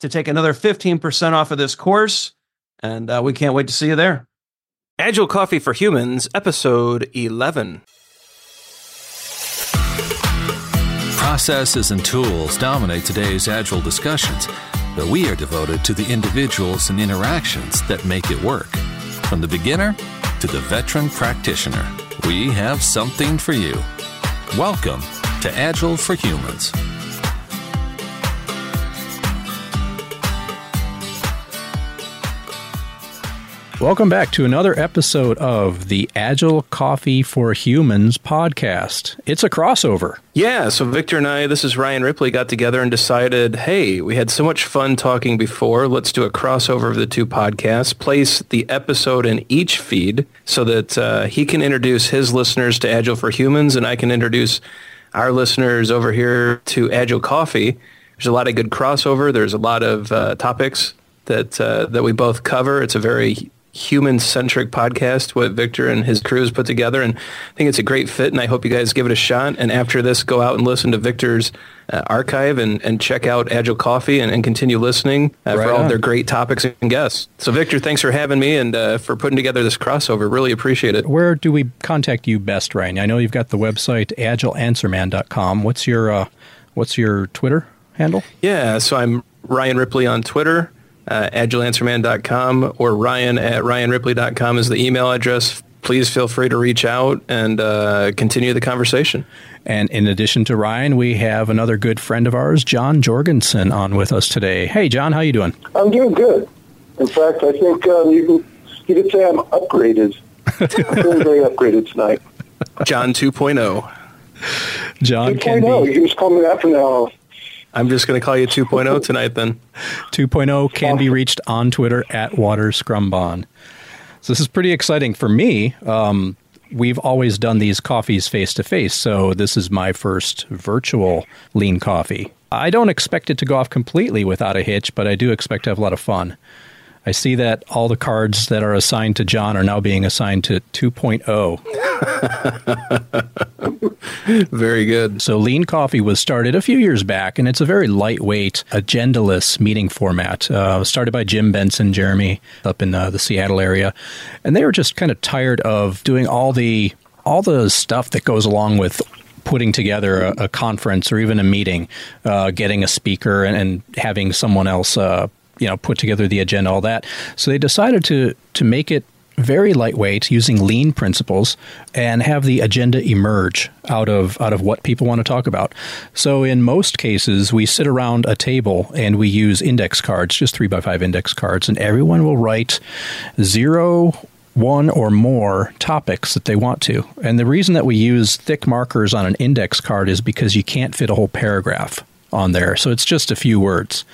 to take another 15% off of this course. And uh, we can't wait to see you there. Agile Coffee for Humans, episode 11. Processes and tools dominate today's Agile discussions, but we are devoted to the individuals and interactions that make it work. From the beginner to the veteran practitioner, we have something for you. Welcome to Agile for Humans. Welcome back to another episode of the Agile Coffee for Humans podcast. It's a crossover. Yeah, so Victor and I, this is Ryan Ripley, got together and decided, hey, we had so much fun talking before. Let's do a crossover of the two podcasts, place the episode in each feed so that uh, he can introduce his listeners to Agile for Humans and I can introduce our listeners over here to Agile Coffee. There's a lot of good crossover. There's a lot of uh, topics that uh, that we both cover. It's a very human centric podcast what Victor and his crew has put together. And I think it's a great fit. And I hope you guys give it a shot. And after this, go out and listen to Victor's uh, archive and, and check out Agile Coffee and, and continue listening uh, right for all of their great topics and guests. So, Victor, thanks for having me and uh, for putting together this crossover. Really appreciate it. Where do we contact you best, Ryan? I know you've got the website agileanswerman.com. What's your uh, what's your Twitter handle? Yeah, so I'm Ryan Ripley on Twitter uh, agileanswerman.com or ryan at ryanripley.com is the email address. Please feel free to reach out and uh, continue the conversation. And in addition to Ryan, we have another good friend of ours, Jon Jorgensen, on with us today. Hey, Jon, how you doing? I'm doing good. In fact, I think um, you, can, you could say I'm upgraded. I'm feeling very upgraded tonight. Jon 2.0. Jon 2.0. Can be... You just call me that from now on. I'm just going to call you 2.0 tonight then. 2.0 can be reached on Twitter at Water Scrumbon. So this is pretty exciting for me. Um, we've always done these coffees face to face, so this is my first virtual lean coffee. I don't expect it to go off completely without a hitch, but I do expect to have a lot of fun. I see that all the cards that are assigned to Jon are now being assigned to 2.0. very good. So, Lean Coffee was started a few years back, and it's a very lightweight, agendaless meeting format. Uh, started by Jim Benson, Jeremy, up in uh, the Seattle area, and they were just kind of tired of doing all the all the stuff that goes along with putting together a, a, conference or even a meeting, uh, getting a speaker and, and having someone else uh, you know put together the agenda, all that. So they decided to to make it very lightweight using lean principles and have the agenda emerge out of out of what people want to talk about. So in most cases we sit around a table and we use index cards, just 3 by 5 index cards and everyone will write zero one or more topics that they want to. And the reason that we use thick markers on an index card is because you can't fit a whole paragraph on there. So it's just a few words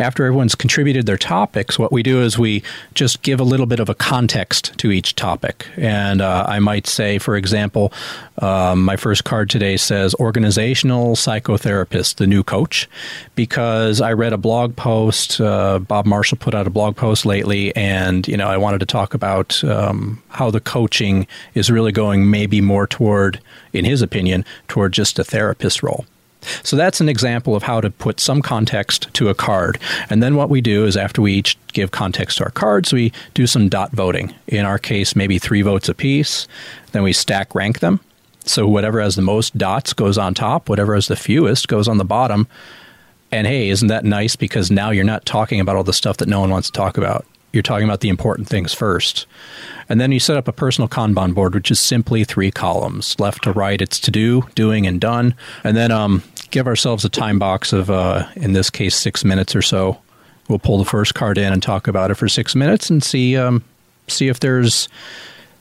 after everyone's contributed their topics, what we do is we just give a little bit of a context to each topic. And uh, I might say, for example, um, my first card today says organizational psychotherapist, the new coach, because I read a blog post. Uh, Bob Marshall put out a blog post lately, and you know I wanted to talk about um, how the coaching is really going, maybe more toward, in his opinion, toward just a therapist role. So that's an example of how to put some context to a card. And then what we do is after we each give context to our cards, we do some dot voting. In our case, maybe three votes apiece. Then we stack rank them. So whatever has the most dots goes on top, whatever has the fewest goes on the bottom. And hey, isn't that nice? Because now you're not talking about all the stuff that no one wants to talk about. You're talking about the important things first. And then you set up a personal Kanban board, which is simply three columns. Left to right, it's to do, doing, and done. And then um, give ourselves a time box of, uh, in this case, six minutes or so. We'll pull the first card in and talk about it for six minutes and see um, see if there's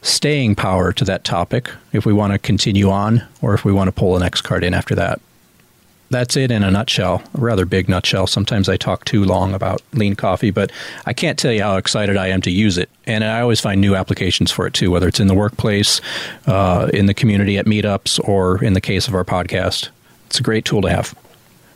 staying power to that topic. If we want to continue on, or if we want to pull the next card in after that. That's it in a nutshell, a rather big nutshell. Sometimes I talk too long about lean coffee, but I can't tell you how excited I am to use it. And I always find new applications for it too, whether it's in the workplace, uh, in the community at meetups, or in the case of our podcast. It's a great tool to have.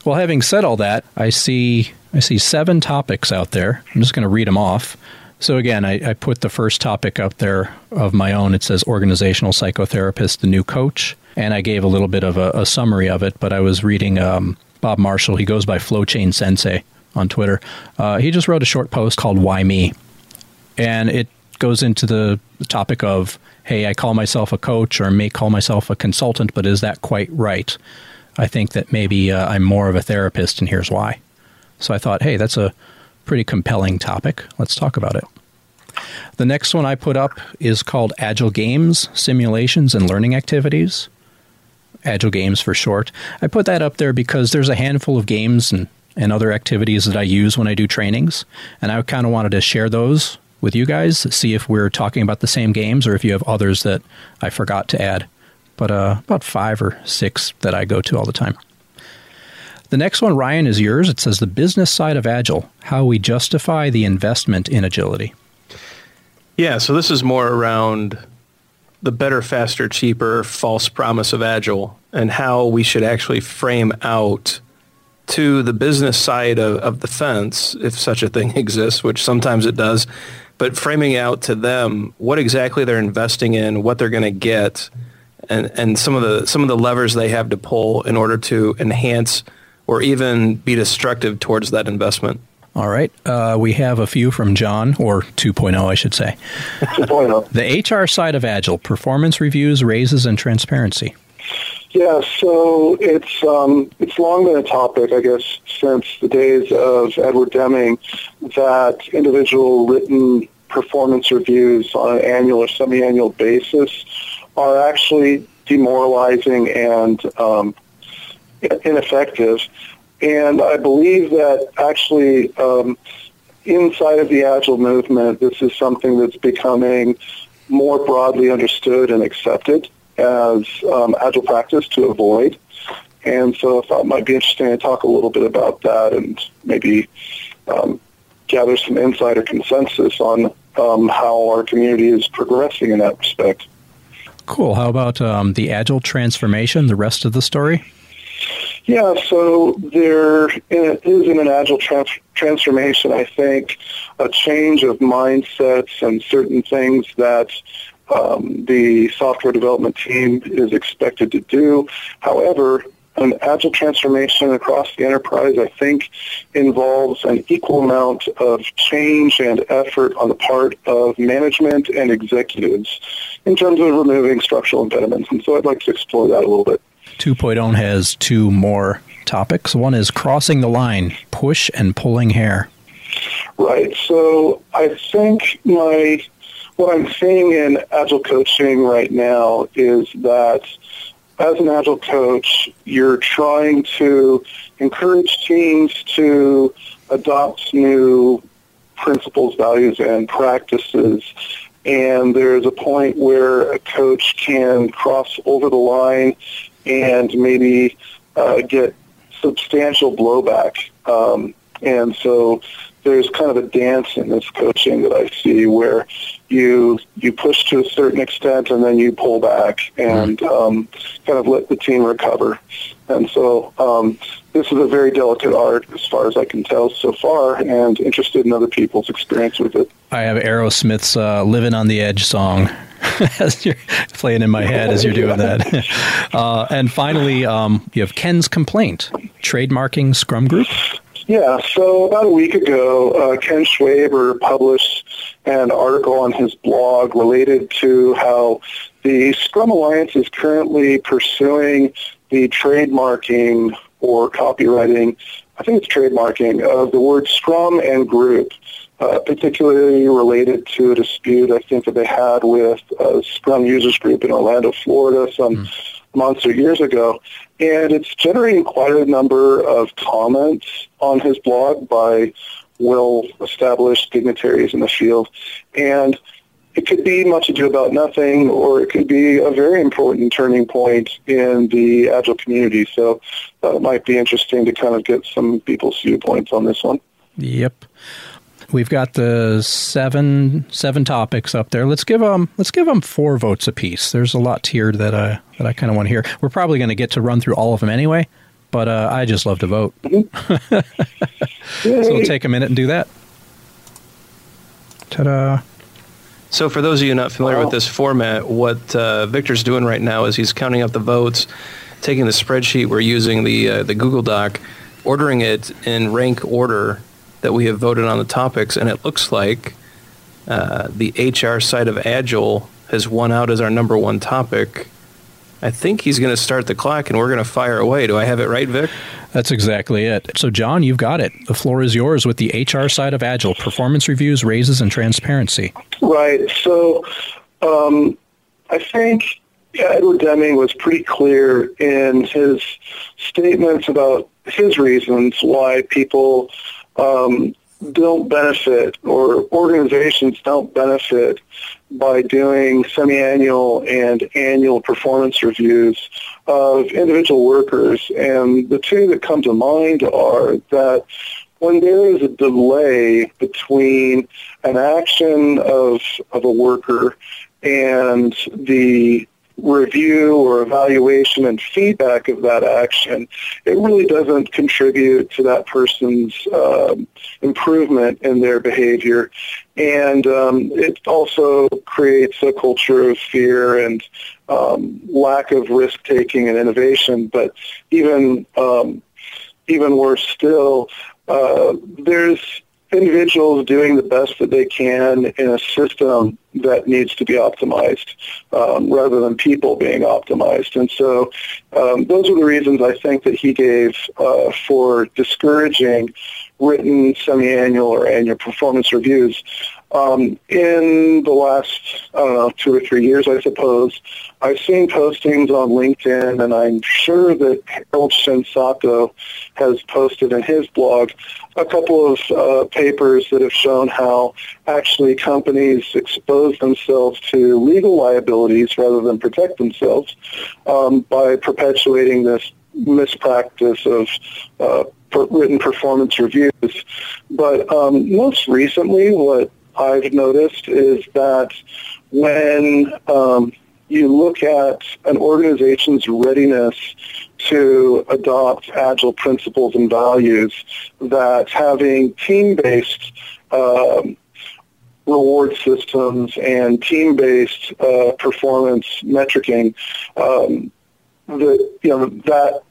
Well, having said all that, I see I see seven topics out there. I'm just going to read them off. So again, I, I, put the first topic up there of my own. It says organizational psychotherapist, the new coach, and I gave a little bit of a, a summary of it. But I was reading um, Bob Marshall. He goes by Flowchain Sensei on Twitter. Uh, he just wrote a short post called "Why Me," and it goes into the topic of, "Hey, I call myself a coach, or may call myself a consultant, but is that quite right?" I think that maybe uh, I'm more of a therapist, and here's why. So I thought, hey, that's a pretty compelling topic. Let's talk about it. The next one I put up is called Agile Games, Simulations, and Learning Activities. Agile Games for short. I put that up there because there's a handful of games and, and other activities that I use when I do trainings, and I kind of wanted to share those with you guys, see if we're talking about the same games or if you have others that I forgot to add but uh, about five or six that I go to all the time. The next one, Ryan, is yours. It says the business side of Agile, how we justify the investment in agility. Yeah, so this is more around the better, faster, cheaper false promise of Agile and how we should actually frame out to the business side of, of the fence, if such a thing exists, which sometimes it does, but framing out to them what exactly they're investing in, what they're going to get, and, and some of the some of the levers they have to pull in order to enhance or even be destructive towards that investment. All right. Uh, we have a few from Jon, or 2.0, I should say. 2.0. The HR side of Agile, performance reviews, raises, and transparency. Yeah, so it's um, it's long been a topic, I guess, since the days of Edward Deming, that individual written performance reviews on an annual or semi-annual basis are actually demoralizing and um, ineffective. And I believe that actually um, inside of the Agile movement, this is something that's becoming more broadly understood and accepted as um, Agile practice to avoid. And so I thought it might be interesting to talk a little bit about that and maybe um, gather some insider consensus on um, how our community is progressing in that respect. Cool. How about um, the agile transformation, the rest of the story? Yeah, so there is in an agile trans- transformation, I think, a change of mindsets and certain things that um, the software development team is expected to do. However, an agile transformation across the enterprise, I think, involves an equal amount of change and effort on the part of management and executives in terms of removing structural impediments. And so I'd like to explore that a little bit. 2.0 has two more topics. One is crossing the line, push and pulling hair. Right. So I think my what I'm seeing in agile coaching right now is that as an agile coach, you're trying to encourage teams to adopt new principles, values, and practices. And there's a point where a coach can cross over the line and maybe uh, get substantial blowback. Um, and so there's kind of a dance in this coaching that I see where you you push to a certain extent and then you pull back and um, kind of let the team recover. And so um, this is a very delicate art as far as I can tell so far and interested in other people's experience with it. I have Aerosmith's uh, Living on the Edge song as you're playing in my head as you're doing that. Uh, and finally, um, you have Ken's Complaint, trademarking Scrum Group. Yeah, so about a week ago, uh, Ken Schwaber published an article on his blog related to how the Scrum Alliance is currently pursuing the trademarking or copyrighting, I think it's trademarking, of the word Scrum and group, uh, particularly related to a dispute I think that they had with a Scrum users group in Orlando, Florida some mm. Months or years ago. And it's generating quite a number of comments on his blog by well-established dignitaries in the field. And it could be much ado about nothing, or it could be a very important turning point in the Agile community. So uh, it might be interesting to kind of get some people's viewpoints on this one. Yep. We've got the seven seven topics up there. Let's give them let's give them four votes apiece. There's a lot here that I that I kind of want to hear. We're probably going to get to run through all of them anyway, but uh, I just love to vote. so we'll take a minute and do that. Ta-da! So, for those of you not familiar wow. with this format, what uh, Victor's doing right now is he's counting up the votes, taking the spreadsheet we're using, the uh, the Google Doc, ordering it in rank order that we have voted on the topics, and it looks like uh, the HR side of Agile has won out as our number one topic. I think he's going to start the clock and we're going to fire away. Do I have it right, Vic? That's exactly it. So, Jon, you've got it. The floor is yours with the HR side of Agile performance reviews, raises, and transparency. Right. So, um, I think Edward Deming was pretty clear in his statements about his reasons why people um, don't benefit or organizations don't benefit by doing semi-annual and annual performance reviews of individual workers. And the two that come to mind are that when there is a delay between an action of, of a worker and the review or evaluation and feedback of that action, it really doesn't contribute to that person's um, improvement in their behavior. And um, it also creates a culture of fear and um, lack of risk taking and innovation. But even um, even worse still, uh, there's individuals doing the best that they can in a system that needs to be optimized um, rather than people being optimized. And so um, those are the reasons I think that he gave uh, for discouraging written semi-annual or annual performance reviews. Um, in the last, I don't know, two or three years, I suppose, I've seen postings on LinkedIn, and I'm sure that Harold Shinsato has posted in his blog a couple of uh, papers that have shown how actually companies expose themselves to legal liabilities rather than protect themselves um, by perpetuating this mispractice of uh, written performance reviews. But um, most recently, what I've noticed is that when um, you look at an organization's readiness to adopt agile principles and values that having team-based um, reward systems and team-based uh, performance metricing, um, that you know that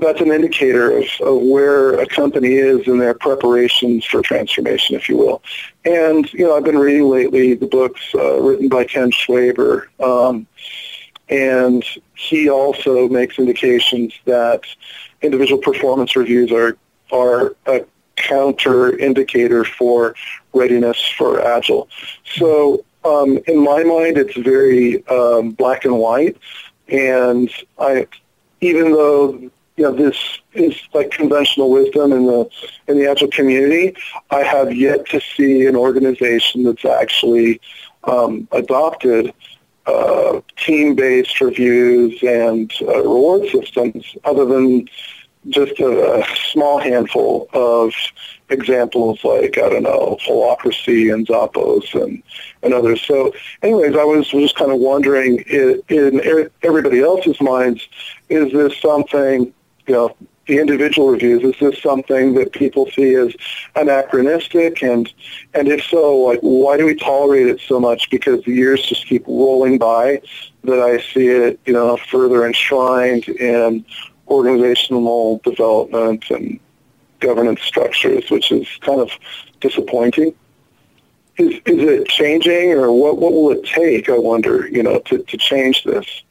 that's an indicator of, of where a company is in their preparations for transformation, if you will. And you know, I've been reading lately the books uh, written by Ken Schwaber. Um, and he also makes indications that individual performance reviews are are a counter indicator for readiness for agile. So um, in my mind, it's very um, black and white. And I, even though you know this is like conventional wisdom in the in the agile community, I have yet to see an organization that's actually um, adopted uh, team-based reviews and uh, reward systems other than just a, a small handful of examples like, I don't know, Holacracy and Zappos and, and others. So anyways, I was just kind of wondering in, in everybody else's minds, is this something, you know, the individual reviews, is this something that people see as anachronistic? And, and if so, like, why do we tolerate it so much? Because the years just keep rolling by that I see it, you know, further enshrined in organizational development and governance structures, which is kind of disappointing. Is, is it changing or what, what will it take, I wonder, you know, to, to change this?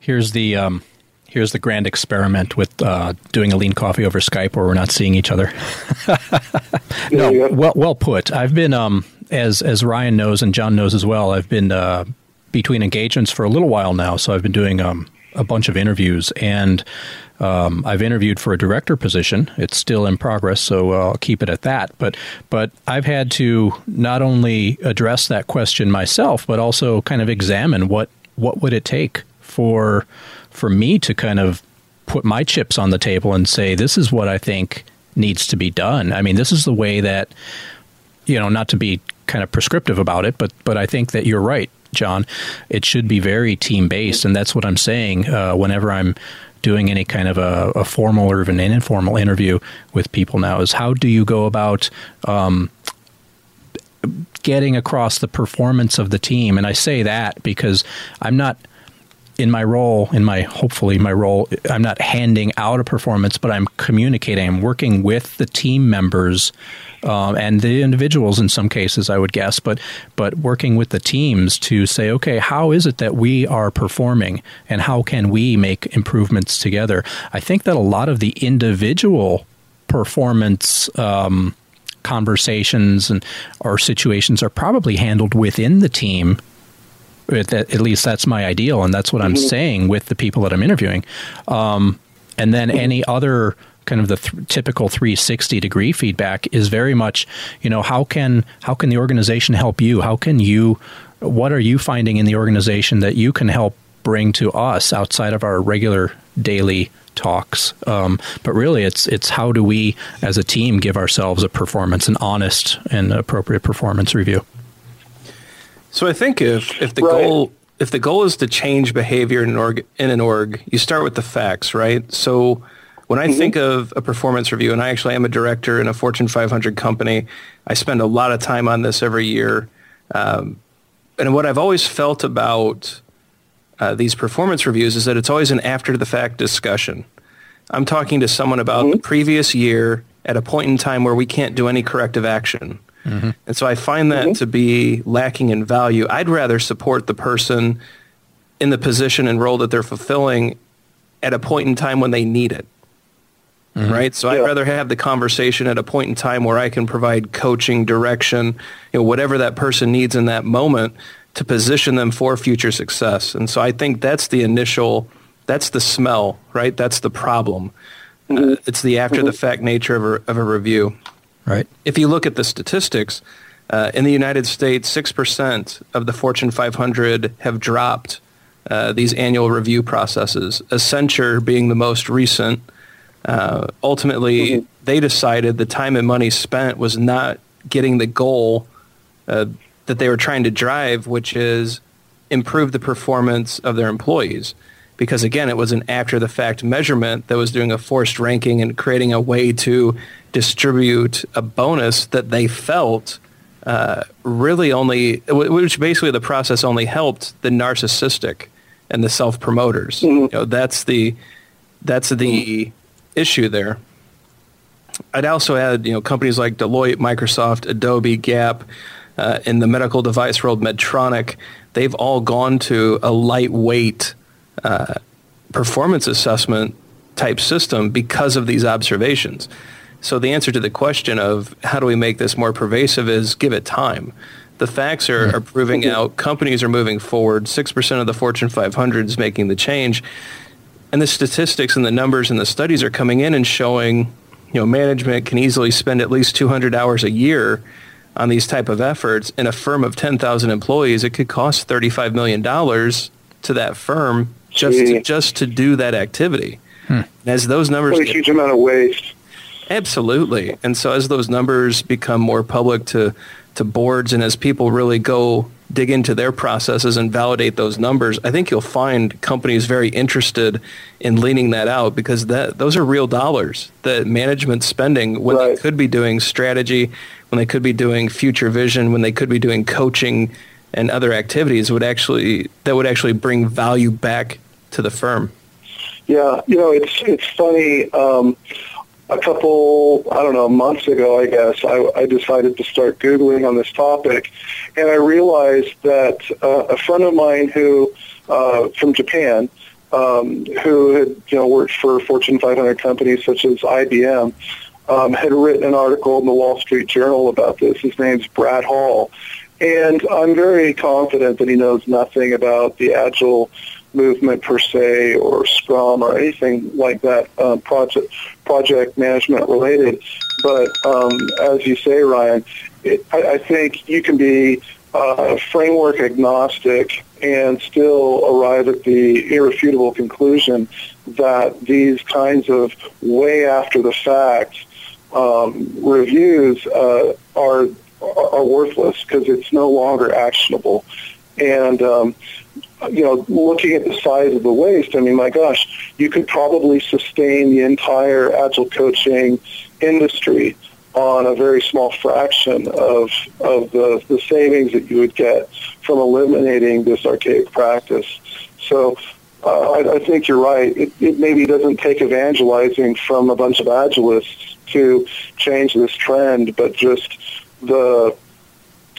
Here's the um, here's the grand experiment with uh, doing a lean coffee over Skype where we're not seeing each other. no, well well put. I've been um, as as Ryan knows and Jon knows as well. I've been uh, between engagements for a little while now, so I've been doing um, a bunch of interviews and um, I've interviewed for a director position. It's still in progress, so I'll keep it at that. But but I've had to not only address that question myself, but also kind of examine what what would it take for for me to kind of put my chips on the table and say this is what I think needs to be done. I mean, this is the way that you know, not to be kind of prescriptive about it, but but I think that you're right, Jon. It should be very team based, and that's what I'm saying. Uh, whenever I'm doing any kind of a, a, formal or even an informal interview with people now, is how do you go about um, getting across the performance of the team? And I say that because I'm not in my role, in my hopefully my role, I'm not handing out a performance, but I'm communicating. I'm working with the team members um, and the individuals in some cases, I would guess, but but working with the teams to say, okay, how is it that we are performing, and how can we make improvements together? I think that a lot of the individual performance. Um, conversations and or situations are probably handled within the team at least that's my ideal, and that's what I'm mm-hmm. saying with the people that I'm interviewing. Um, and then any other kind of the th- typical 360 degree feedback is very much, you know, how can how can the organization help you? How can you what are you finding in the organization that you can help bring to us outside of our regular daily talks. Um, but really, it's it's how do we, as a team, give ourselves a performance, an honest and appropriate performance review. So I think if if the right. goal if the goal is to change behavior in an org in an org, you start with the facts, right? So when I mm-hmm. think of a performance review, and I actually am a director in a Fortune 500 company, I spend a lot of time on this every year. Um, and what I've always felt about uh, these performance reviews is that it's always an after the fact discussion. I'm talking to someone about mm-hmm. the previous year at a point in time where we can't do any corrective action. Mm-hmm. And so I find that mm-hmm. to be lacking in value. I'd rather support the person in the position and role that they're fulfilling at a point in time when they need it. Mm-hmm. Right. So yeah. I'd rather have the conversation at a point in time where I can provide coaching, direction, you know, whatever that person needs in that moment to position them for future success. And so I think that's the initial, that's the smell, right? That's the problem. Mm-hmm. Uh, it's the after the mm-hmm. fact nature of a, of a review. Right. If you look at the statistics, uh, in the United States, 6% of the Fortune 500 have dropped uh, these annual review processes, Accenture being the most recent uh, ultimately, mm-hmm. they decided the time and money spent was not getting the goal uh, that they were trying to drive, which is improve the performance of their employees. Because again, it was an after the fact measurement that was doing a forced ranking and creating a way to distribute a bonus that they felt uh, really only, which basically the process only helped the narcissistic and the self promoters. Mm-hmm. You know, that's the that's the issue there. I'd also add, you know, companies like Deloitte, Microsoft, Adobe, Gap, uh, in the medical device world, Medtronic, they've all gone to a lightweight uh, performance assessment type system because of these observations. So the answer to the question of how do we make this more pervasive is give it time. The facts are, are proving out. Companies are moving forward. 6% of the Fortune 500 is making the change and the statistics and the numbers and the studies are coming in and showing, you know, management can easily spend at least 200 hours a year on these type of efforts. In a firm of 10,000 employees, it could cost 35 million dollars to that firm just to, just to do that activity. Hmm. As those numbers what a huge amount of waste. Absolutely. And so as those numbers become more public to to boards and as people really go dig into their processes and validate those numbers, I think you'll find companies very interested in leaning that out because that those are real dollars that management spending when right. they could be doing strategy, when they could be doing future vision, when they could be doing coaching and other activities would actually that would actually bring value back to the firm. Yeah, you know, it's it's funny. Um, a couple, I don't know, months ago, I guess, I, I decided to start Googling on this topic. And I realized that uh, a friend of mine who, uh, from Japan, um, who had, you know, worked for Fortune 500 companies such as IBM, um, had written an article in the Wall Street Journal about this. His name's Brad Hall. And I'm very confident that he knows nothing about the Agile movement per se or Scrum or anything like that um, project project management related. But um, as you say, Ryan, it, I, I, think you can be uh, framework agnostic and still arrive at the irrefutable conclusion that these kinds of way after the fact um, reviews uh, are are worthless because it's no longer actionable. And um, you know, looking at the size of the waste, I mean, my gosh, you could probably sustain the entire agile coaching industry on a very small fraction of of the, the savings that you would get from eliminating this archaic practice. So uh, I, I think you're right. It, it maybe doesn't take evangelizing from a bunch of agilists to change this trend, but just the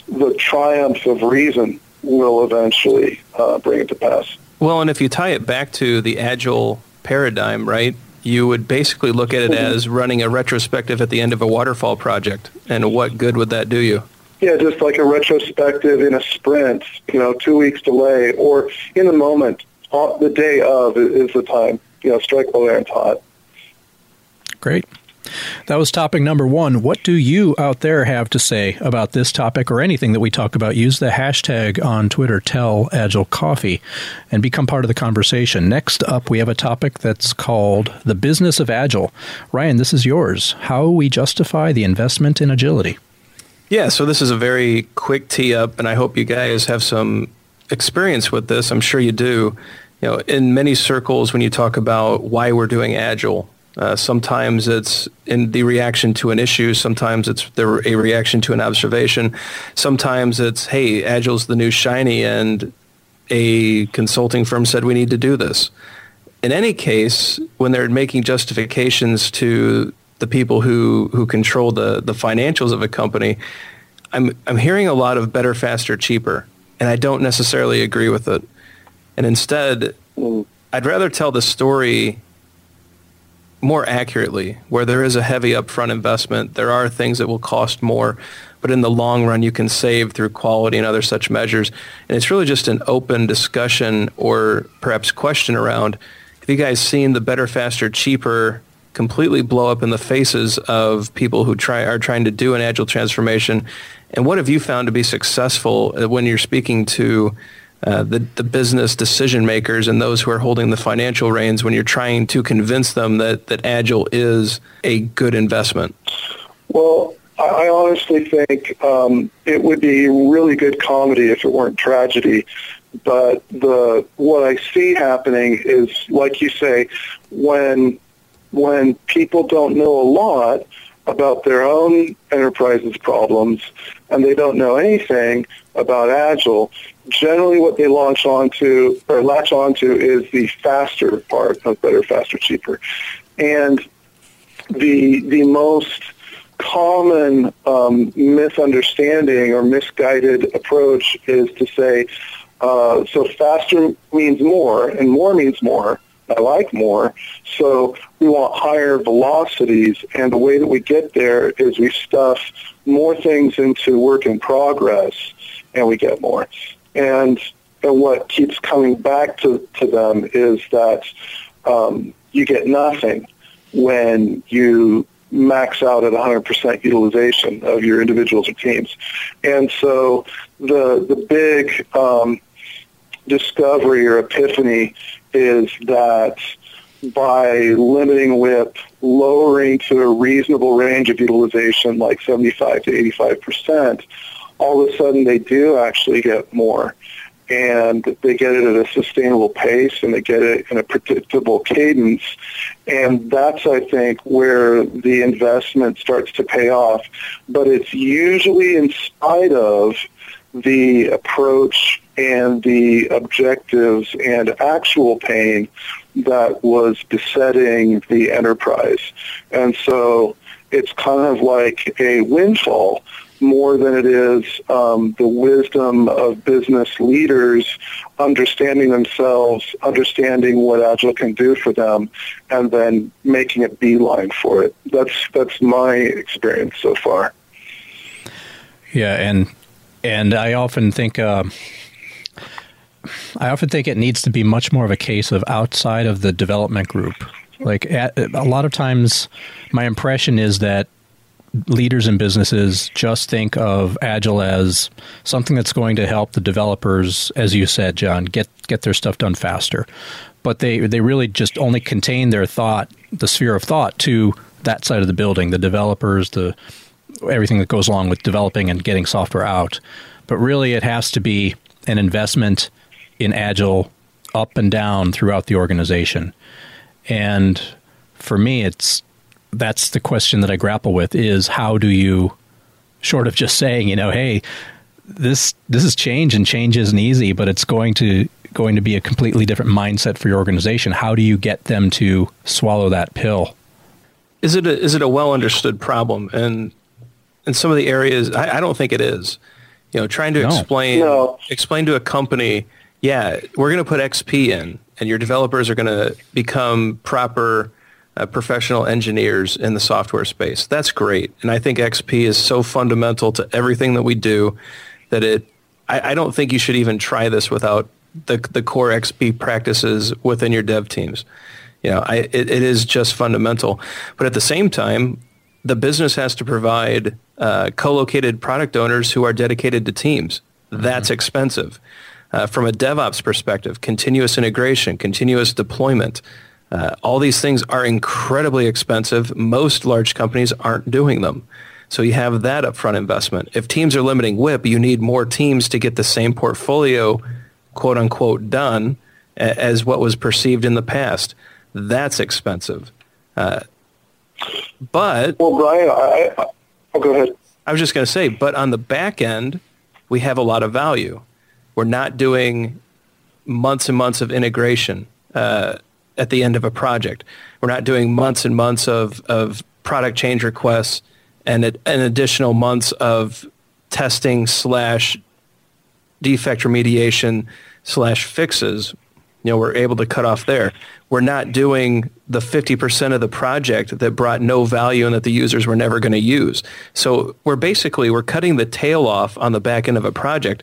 the triumph of reason will eventually uh, bring it to pass. Well, and if you tie it back to the agile paradigm, right? You would basically look at it mm-hmm. as running a retrospective at the end of a waterfall project. And what good would that do you? Yeah, just like a retrospective in a sprint, you know, two weeks delay, or in the moment, the day of is the time, you know, strike while the iron's hot. Great. That was topic number one. What do you out there have to say about this topic or anything that we talk about? Use the hashtag on Twitter, tell Agile Coffee, and become part of the conversation. Next up, we have a topic that's called the business of Agile. Ryan, this is yours. How we justify the investment in agility. Yeah, so this is a very quick tee up, and I hope you guys have some experience with this. I'm sure you do. You know, in many circles, when you talk about why we're doing Agile, uh, sometimes it's in the reaction to an issue. Sometimes it's the, a reaction to an observation. Sometimes it's, hey, Agile's the new shiny, and a consulting firm said we need to do this. In any case, when they're making justifications to the people who, who control the, the financials of a company, I'm, I'm hearing a lot of better, faster, cheaper, and I don't necessarily agree with it. And instead, I'd rather tell the story more accurately, where there is a heavy upfront investment, there are things that will cost more, but in the long run, you can save through quality and other such measures. And it's really just an open discussion or perhaps question around, have you guys seen the better, faster, cheaper completely blow up in the faces of people who try are trying to do an agile transformation? And what have you found to be successful when you're speaking to uh, the, the business decision makers and those who are holding the financial reins when you're trying to convince them that, that Agile is a good investment? Well, I honestly think um, it would be really good comedy if it weren't tragedy. But the what I see happening is, like you say, when when people don't know a lot about their own enterprise's problems and they don't know anything about Agile, generally what they launch onto or latch onto is the faster part of better, faster, cheaper. And the the most common um, misunderstanding or misguided approach is to say, uh, so faster means more, and more means more. I like more, so we want higher velocities, and the way that we get there is we stuff more things into work in progress, and we get more. And and what keeps coming back to, to them is that um, you get nothing when you max out at 100% utilization of your individuals or teams. And so the the big um, discovery or epiphany is that by limiting WIP, lowering to a reasonable range of utilization like 75 to 85 percent, all of a sudden they do actually get more and they get it at a sustainable pace and they get it in a predictable cadence. And that's, I think, where the investment starts to pay off. But it's usually in spite of the approach and the objectives and actual pain that was besetting the enterprise. And so it's kind of like a windfall more than it is um, the wisdom of business leaders understanding themselves, understanding what Agile can do for them, and then making a beeline for it. That's that's my experience so far. Yeah, and and I often think. Uh, I often think it needs to be much more of a case of outside of the development group. Like at, a lot of times, my impression is that leaders and businesses just think of agile as something that's going to help the developers as you said jon get get their stuff done faster. But they they really just only contain their thought the sphere of thought to that side of the building the developers the everything that goes along with developing and getting software out. But really it has to be an investment in agile up and down throughout the organization. And for me it's that's the question that I grapple with is how do you short of just saying, you know, hey, this this is change and change isn't easy, but it's going to going to be a completely different mindset for your organization. How do you get them to swallow that pill? Is it a, is it a well understood problem? And in some of the areas, I, I don't think it is. You know, trying to no. explain no. explain to a company, yeah, we're going to put XP in, and your developers are going to become proper uh, professional engineers in the software space. That's great. And I think XP is so fundamental to everything that we do that it, I, I don't think you should even try this without the, the core XP practices within your dev teams. You know, I, it, it is just fundamental. But at the same time, the business has to provide uh, co-located product owners who are dedicated to teams. That's mm-hmm. expensive. Uh, from a DevOps perspective, continuous integration, continuous deployment, uh, all these things are incredibly expensive. Most large companies aren't doing them. So you have that upfront investment. If teams are limiting WIP, you need more teams to get the same portfolio, quote unquote, done as what was perceived in the past. That's expensive. Uh, but well, Brian, I, I, oh, go ahead. I was just going to say, but on the back end, we have a lot of value. We're not doing months and months of integration. Uh, at the end of a project. We're not doing months and months of, of product change requests and an additional months of testing slash defect remediation slash fixes. You know, we're able to cut off there. We're not doing the 50% of the project that brought no value and that the users were never going to use. So we're basically, we're cutting the tail off on the back end of a project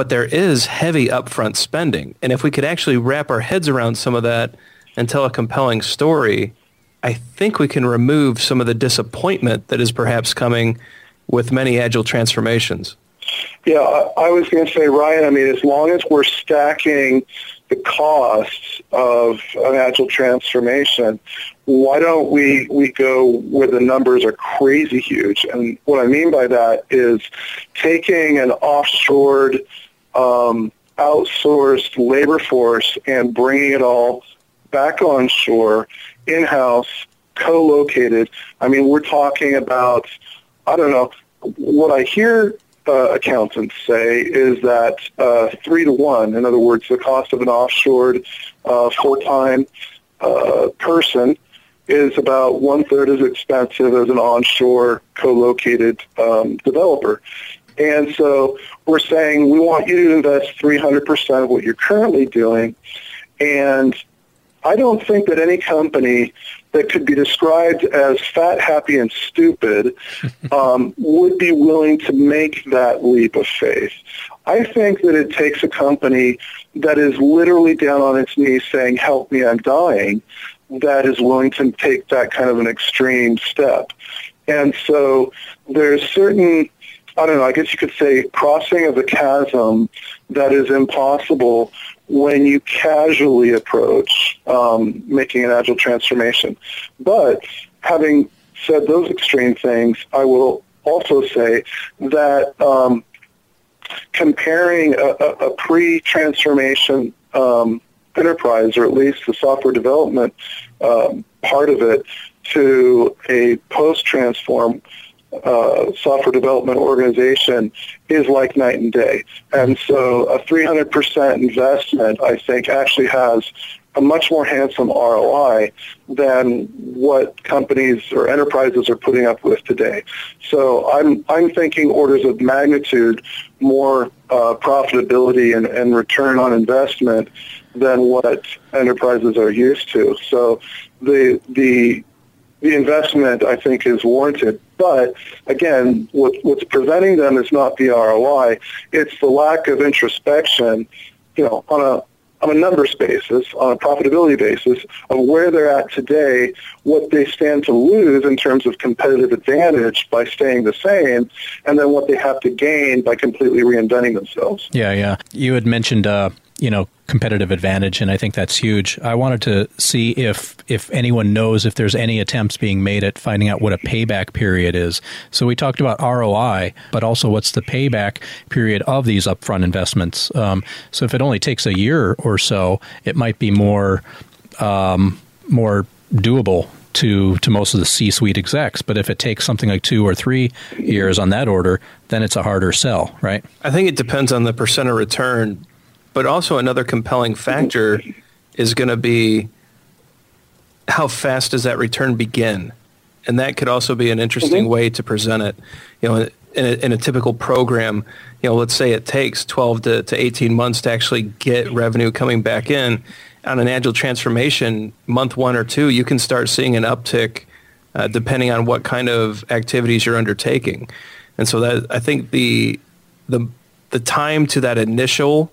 but there is heavy upfront spending. And if we could actually wrap our heads around some of that and tell a compelling story, I think we can remove some of the disappointment that is perhaps coming with many agile transformations. Yeah, I was going to say, Ryan, I mean, as long as we're stacking the costs of an agile transformation, why don't we, we go where the numbers are crazy huge? And what I mean by that is taking an offshored, um, outsourced labor force and bringing it all back on shore, in-house, co-located. I mean, we're talking about, I don't know, what I hear uh, accountants say is that uh, three to one, in other words, the cost of an offshored uh, full-time uh, person is about one-third as expensive as an onshore co-located um, developer. And so we're saying we want you to invest 300% of what you're currently doing and I don't think that any company that could be described as fat, happy, and stupid um, would be willing to make that leap of faith. I think that it takes a company that is literally down on its knees saying, help me, I'm dying, that is willing to take that kind of an extreme step. And so there's certain I don't know, I guess you could say crossing of the chasm that is impossible when you casually approach um, making an agile transformation. But having said those extreme things, I will also say that um, comparing a, a pre-transformation um, enterprise, or at least the software development um, part of it, to a post-transform uh, software development organization is like night and day. And so a 300% investment, I think, actually has a much more handsome ROI than what companies or enterprises are putting up with today. So I'm, I'm thinking orders of magnitude more uh, profitability and, and return on investment than what enterprises are used to. So the, the the investment, I think, is warranted. But again, what, what's preventing them is not the ROI; it's the lack of introspection. You know, on a on a numbers basis, on a profitability basis, of where they're at today, what they stand to lose in terms of competitive advantage by staying the same, and then what they have to gain by completely reinventing themselves. Yeah, yeah. You had mentioned, uh, you know, competitive advantage, and I think that's huge. I wanted to see if if anyone knows if there's any attempts being made at finding out what a payback period is. So we talked about ROI, but also what's the payback period of these upfront investments. Um, so if it only takes a year or so, it might be more um, more doable to to most of the C-suite execs. But if it takes something like two or three years on that order, then it's a harder sell, right? I think it depends on the percent of return but also another compelling factor is going to be how fast does that return begin? And that could also be an interesting mm-hmm. way to present it. You know, in a, in a, typical program, you know, let's say it takes 12 to, to 18 months to actually get revenue coming back in. On an agile transformation, month one or two, you can start seeing an uptick uh, depending on what kind of activities you're undertaking. And so that I think the the the time to that initial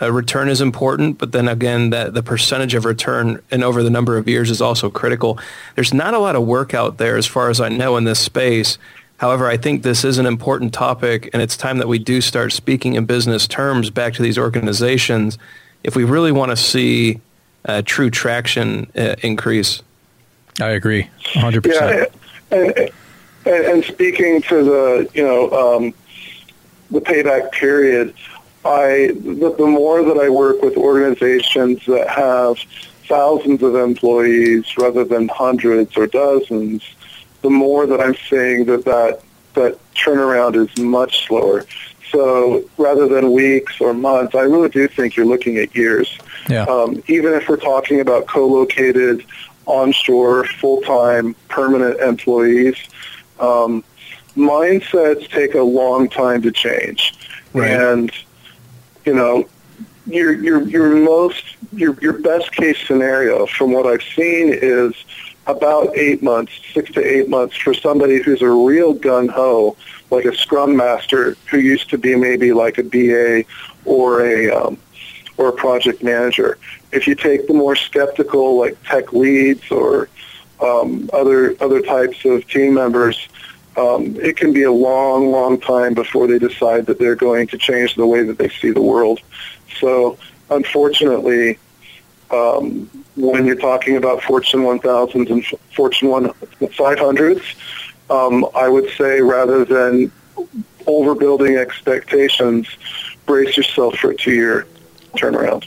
uh, return is important, but then again, that the percentage of return and over the number of years is also critical. There's not a lot of work out there, as far as I know, in this space. However, I think this is an important topic, and it's time that we do start speaking in business terms back to these organizations if we really want to see uh, true traction uh, increase. I agree, 100%. Yeah, and, and, and speaking to the, you know, um, the payback period, I the, the more that I work with organizations that have thousands of employees rather than hundreds or dozens, the more that I'm seeing that that, that turnaround is much slower. So rather than weeks or months, I really do think you're looking at years. Yeah. Um, even if we're talking about co-located, onshore, full-time, permanent employees, um, mindsets take a long time to change. Right. And you know, your your your most your your best case scenario from what I've seen is about eight months, six to eight months for somebody who's a real gun ho, like a scrum master who used to be maybe like a BA or a um, or a project manager. If you take the more skeptical, like tech leads or um, other other types of team members, um, it can be a long, long time before they decide that they're going to change the way that they see the world. So, unfortunately, um, when you're talking about Fortune 1000s and Fortune 500s, um, I would say rather than overbuilding expectations, brace yourself for a two-year turnaround.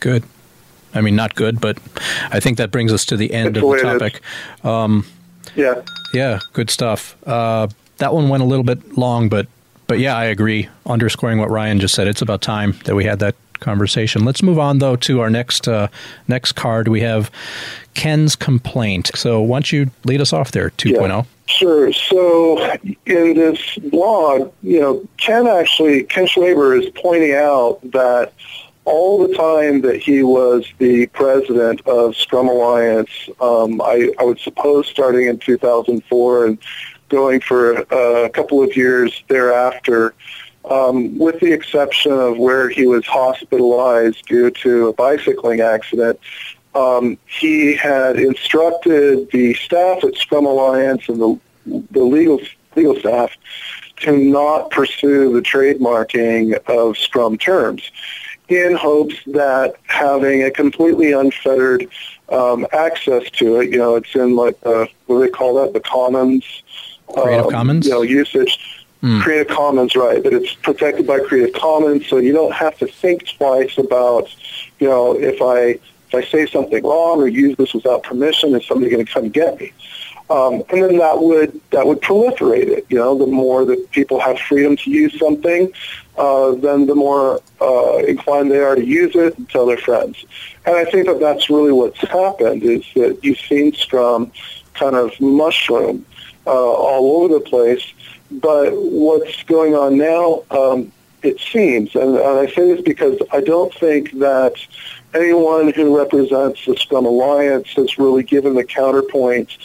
Good. I mean, not good, but I think that brings us to the end it's of the topic. Um, yeah. Yeah, good stuff. Uh, that one went a little bit long, but but yeah, I agree. Underscoring what Ryan just said, it's about time that we had that conversation. Let's move on though to our next uh, next card. We have Ken's complaint. So why don't you lead us off there, 2.0? Yeah. Sure. So in this blog, you know, Ken actually, Ken Schwaber is pointing out that all the time that he was the president of Scrum Alliance, um, I, I, would suppose starting in 2004 and going for a, a couple of years thereafter, um, with the exception of where he was hospitalized due to a bicycling accident, um, he had instructed the staff at Scrum Alliance and the, the legal legal staff to not pursue the trademarking of Scrum terms in hopes that having a completely unfettered um, access to it, you know, it's in like the, what do they call that, the commons? Creative um, Commons? You know, usage. Mm. Creative Commons, right, that it's protected by Creative Commons, so you don't have to think twice about, you know, if I if I say something wrong or use this without permission, is somebody going to come get me? Um, and then that would that would proliferate it. You know, the more that people have freedom to use something, uh, then the more uh, inclined they are to use it and tell their friends. And I think that that's really what's happened is that you've seen Scrum kind of mushroom uh, all over the place. But what's going on now, um, it seems, and, and I say this because I don't think that anyone who represents the Scrum Alliance has really given the counterpoint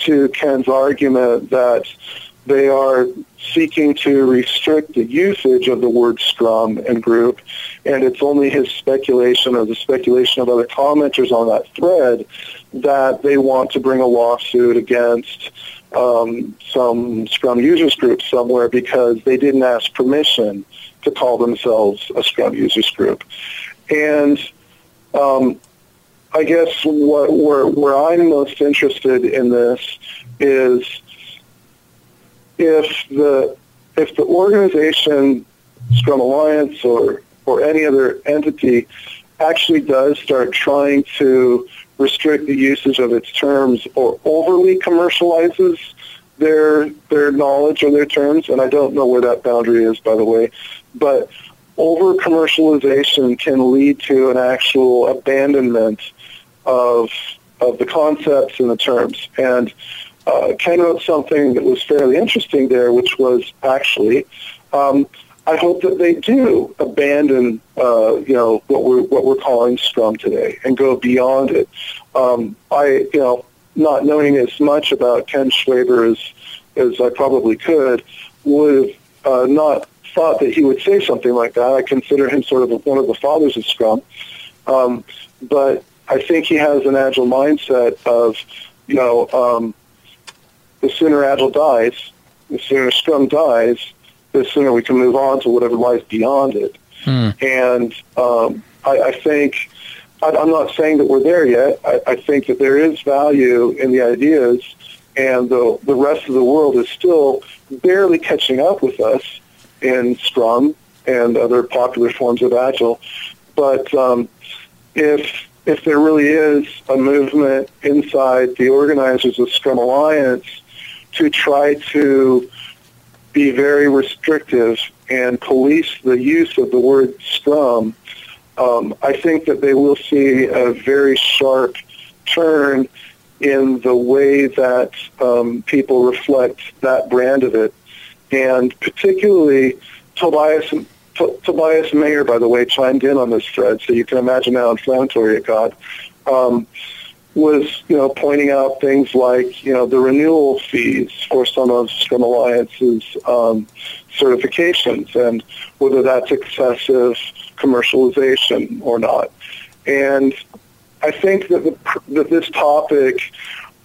to Ken's argument that they are seeking to restrict the usage of the word scrum and group, and it's only his speculation or the speculation of other commenters on that thread that they want to bring a lawsuit against um, some Scrum users group somewhere because they didn't ask permission to call themselves a Scrum users group. And um, I guess what, where, where I'm most interested in this is if the if the organization, Scrum Alliance or or any other entity actually does start trying to restrict the usage of its terms or overly commercializes their their knowledge or their terms, and I don't know where that boundary is, by the way, but over commercialization can lead to an actual abandonment of of the concepts and the terms. And uh, Ken wrote something that was fairly interesting there, which was actually, um, I hope that they do abandon, uh, you know, what we're what we're calling Scrum today and go beyond it. Um, I, you know, not knowing as much about Ken Schwaber as as I probably could, would have uh, not thought that he would say something like that. I consider him sort of one of the fathers of Scrum. Um, but I think he has an agile mindset of, you know, um, the sooner agile dies, the sooner Scrum dies, the sooner we can move on to whatever lies beyond it. Hmm. And um, I, I think I, I'm not saying that we're there yet. I, I think that there is value in the ideas, and the the rest of the world is still barely catching up with us in Scrum and other popular forms of Agile. But um, if if there really is a movement inside the organizers of Scrum Alliance to try to be very restrictive and police the use of the word Scrum, um, I think that they will see a very sharp turn in the way that um, people reflect that brand of it. And particularly Tobias Tobias Mayer, by the way, chimed in on this thread, so you can imagine how inflammatory it got. Um, was you know pointing out things like you know the renewal fees for some of Scrum Alliance's um, certifications and whether that's excessive commercialization or not. And I think that the, that this topic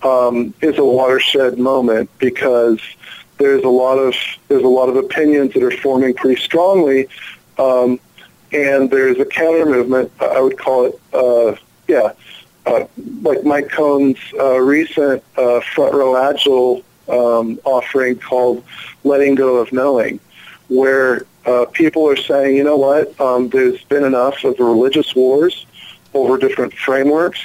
um, is a watershed moment because there's a lot of there's a lot of opinions that are forming pretty strongly, um, and there's a counter movement. I would call it, uh, yeah, uh, like Mike Cohn's uh, recent uh, front row agile um, offering called "Letting Go of Knowing," where uh, people are saying, you know what, um, there's been enough of the religious wars over different frameworks.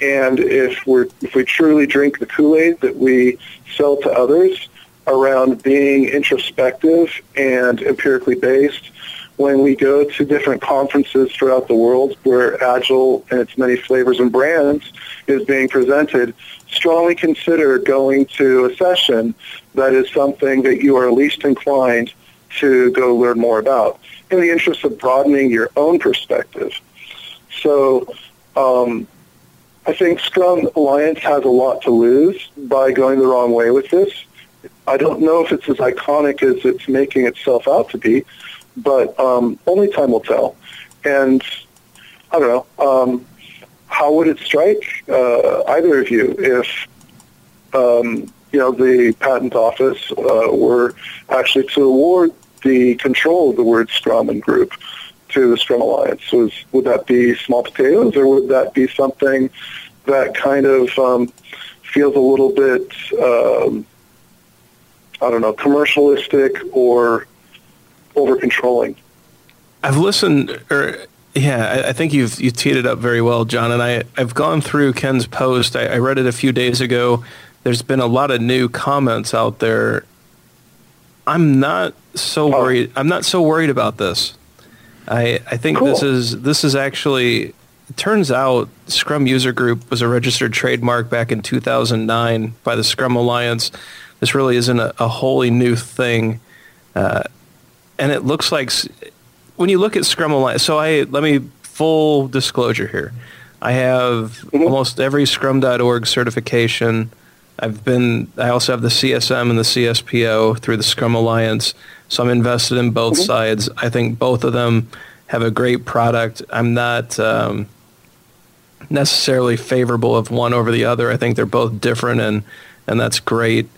And if we if we truly drink the Kool-Aid that we sell to others, around being introspective and empirically based when we go to different conferences throughout the world where Agile and its many flavors and brands is being presented, strongly consider going to a session that is something that you are least inclined to go learn more about in the interest of broadening your own perspective. So um, I think Scrum Alliance has a lot to lose by going the wrong way with this. I don't know if it's as iconic as it's making itself out to be, but um, only time will tell. And I don't know. Um, how would it strike uh, either of you if um, you know, the patent office uh, were actually to award the control of the word Scrum and group to the Scrum Alliance. Was, would that be small potatoes or would that be something that kind of um, feels a little bit, um, I don't know, commercialistic or over controlling? I've listened, or yeah, I, I, think you've you teed it up very well, Jon. And I I've gone through Ken's post. I, I read it a few days ago. There's been a lot of new comments out there. I'm not so oh. worried. I'm not so worried about this. I I think cool. this is this is actually. It turns out Scrum User Group was a registered trademark back in 2009 by the Scrum Alliance. This really isn't a, a wholly new thing, uh, and it looks like when you look at Scrum Alliance, so I let me full disclosure here. I have mm-hmm. almost every Scrum.org certification. I've been. I also have the CSM and the CSPO through the Scrum Alliance. So I'm invested in both mm-hmm. sides. I think both of them have a great product. I'm not um, necessarily favorable of one over the other. I think they're both different, and and that's great.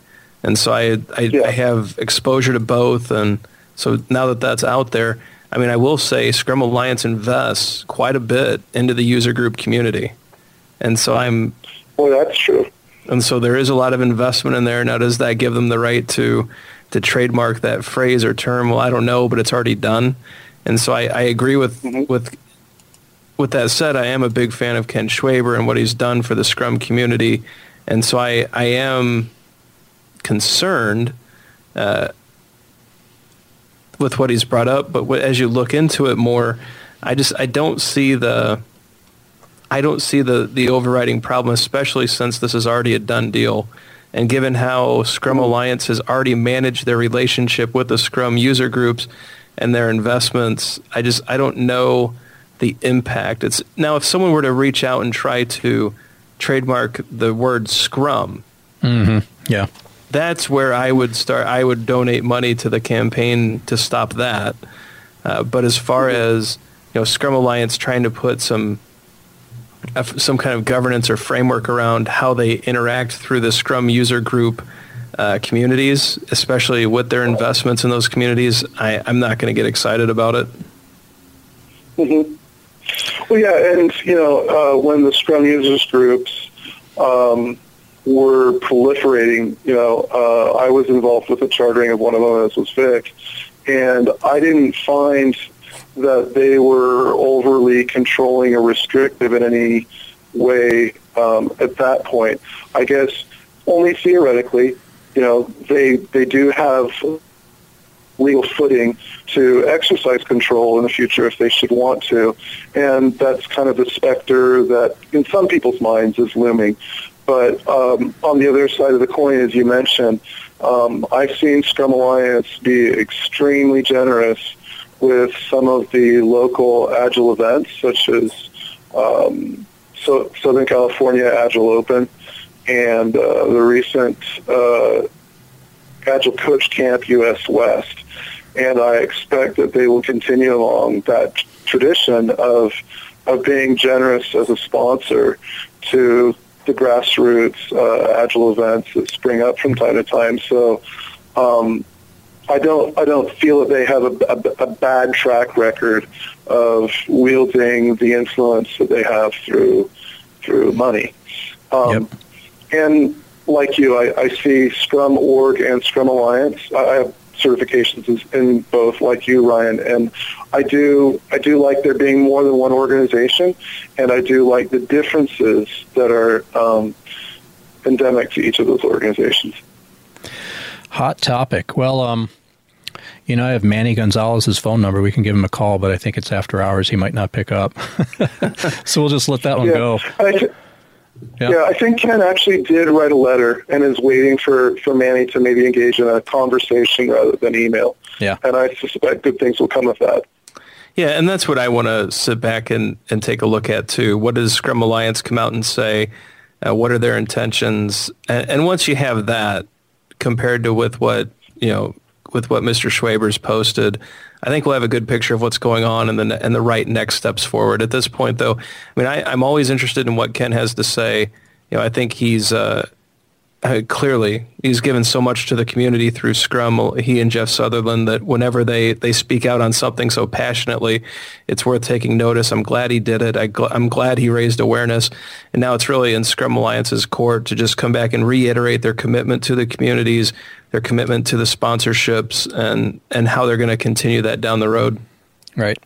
And so I I, yeah. I have exposure to both, and so now that that's out there, I mean, I will say Scrum Alliance invests quite a bit into the user group community. And so I'm. Well, that's true. And so there is a lot of investment in there. Now, does that give them the right to to trademark that phrase or term? Well, I don't know, but it's already done. And so I, I agree with mm-hmm. with with that said, I am a big fan of Ken Schwaber and what he's done for the Scrum community. And so I, I am concerned uh, with what he's brought up, but as you look into it more, I just I don't see the I don't see the the overriding problem, especially since this is already a done deal. And given how Scrum Alliance has already managed their relationship with the Scrum user groups and their investments, I just I don't know the impact. It's now if someone were to reach out and try to trademark the word Scrum, mm-hmm. yeah, that's where I would start. I would donate money to the campaign to stop that. Uh, but as far as you know, Scrum Alliance trying to put some uh, some kind of governance or framework around how they interact through the Scrum user group uh, communities, especially with their investments in those communities, I, am not going to get excited about it. Mm-hmm. Well, yeah, and you know, uh, when the Scrum users groups um, were proliferating. You know, uh, I was involved with the chartering of one of them, as was Vic, and I didn't find that they were overly controlling or restrictive in any way um, at that point. I guess only theoretically, you know, they they do have legal footing to exercise control in the future if they should want to. And that's kind of the specter that in some people's minds is looming. But um, on the other side of the coin, as you mentioned, um, I've seen Scrum Alliance be extremely generous with some of the local Agile events, such as um, so Southern California Agile Open and uh, the recent uh, Agile Coach Camp US West. And I expect that they will continue along that tradition of of being generous as a sponsor to the grassroots uh, agile events that spring up from time to time. So um, I don't I don't feel that they have a, a, a, bad track record of wielding the influence that they have through through money. Um, yep. And like you, I, I see Scrum Org and Scrum Alliance. I have certifications in both, like you, Ryan. And I do I do like there being more than one organization, and I do like the differences that are um, endemic to each of those organizations. Hot topic. Well, um, you know, I have Manny Gonzalez's phone number. We can give him a call, but I think it's after hours. He might not pick up. so we'll just let that one yeah, go. Yeah. yeah, I think Ken actually did write a letter and is waiting for, for Manny to maybe engage in a conversation rather than email. Yeah. And I suspect good things will come of that. Yeah, and that's what I want to sit back and, and take a look at too. What does Scrum Alliance come out and say? Uh, what are their intentions? And, and, once you have that compared to with what you know with what Mr. Schwaber's posted, I think we'll have a good picture of what's going on and the and the right next steps forward. At this point, though, I mean, I, am always interested in what Ken has to say. You know, I think he's uh, uh, clearly he's given so much to the community through Scrum. He and Jeff Sutherland that whenever they they speak out on something so passionately, it's worth taking notice. I'm glad he did it. I I'm glad he raised awareness, and now it's really in Scrum Alliance's court to just come back and reiterate their commitment to the communities, their commitment to the sponsorships, and and how they're going to continue that down the road. Right.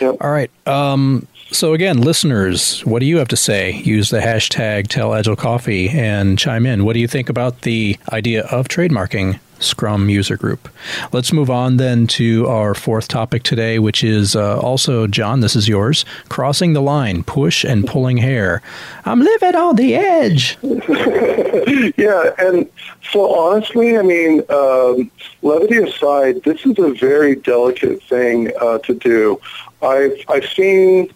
Yep. All right. Um, so again, listeners, what do you have to say? Use the hashtag Tell Agile Coffee and chime in. What do you think about the idea of trademarking Scrum user group? Let's move on then to our fourth topic today, which is uh, also Jon. This is yours. Crossing the line, push and pulling hair. I'm living on the edge. yeah, and so honestly, I mean, um, levity aside, this is a very delicate thing uh, to do. I've I've seen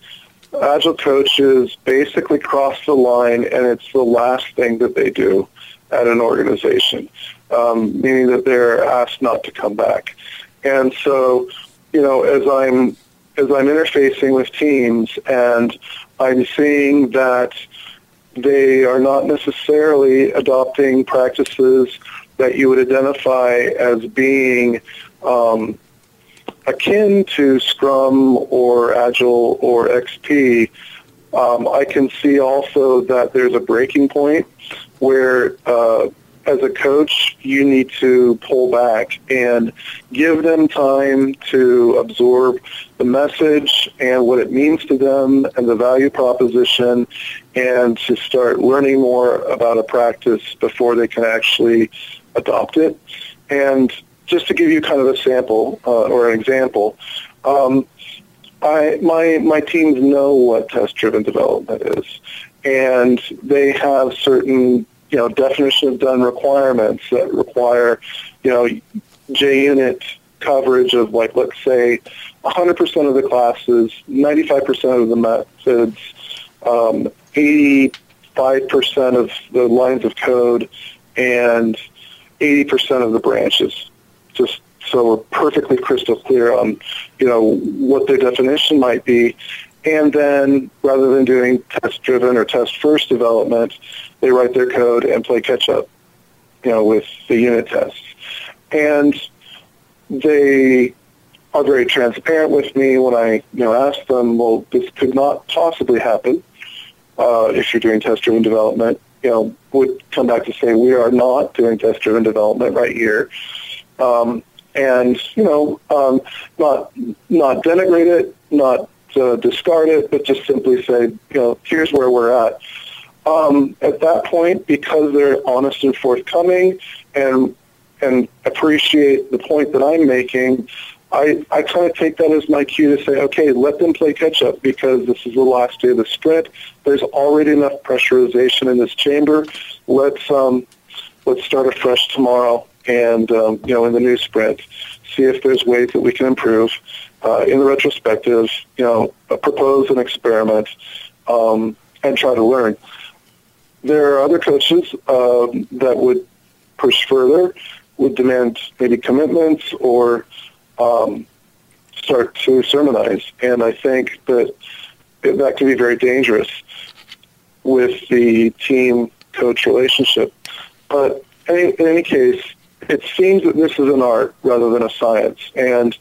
agile coaches basically cross the line and it's the last thing that they do at an organization, um, meaning that they're asked not to come back. And so, you know, as I'm as I'm interfacing with teams and I'm seeing that they are not necessarily adopting practices that you would identify as being um, akin to Scrum or Agile or XP, um, I can see also that there's a breaking point where uh, as a coach, you need to pull back and give them time to absorb the message and what it means to them and the value proposition and to start learning more about a practice before they can actually adopt it. And just to give you kind of a sample uh, or an example, um, I, my my teams know what test-driven development is, and they have certain you know definition of done requirements that require you know JUnit coverage of like let's say 100% of the classes, 95% of the methods, um, 85% of the lines of code, and 80% of the branches just so we're perfectly crystal clear on, you know, what their definition might be. And then rather than doing test-driven or test-first development, they write their code and play catch-up, you know, with the unit tests. And they are very transparent with me when I, you know, ask them, well, this could not possibly happen uh, if you're doing test-driven development. You know, would come back to say we are not doing test-driven development right here um, and you know, um, not not denigrate it, not uh, discard it, but just simply say, you know, here's where we're at. Um, at that point, because they're honest and forthcoming, and and appreciate the point that I'm making, I, I kind of take that as my cue to say, okay, let them play catch up because this is the last day of the sprint. There's already enough pressurization in this chamber. Let's um, let's start afresh tomorrow and um, you know in the new sprint, see if there's ways that we can improve. Uh, in the retrospective, you know, propose an experiment um, and try to learn. There are other coaches um, that would push further, would demand maybe commitments or um, start to sermonize, and I think that that can be very dangerous with the team coach relationship. But in any case, it seems that this is an art rather than a science. And,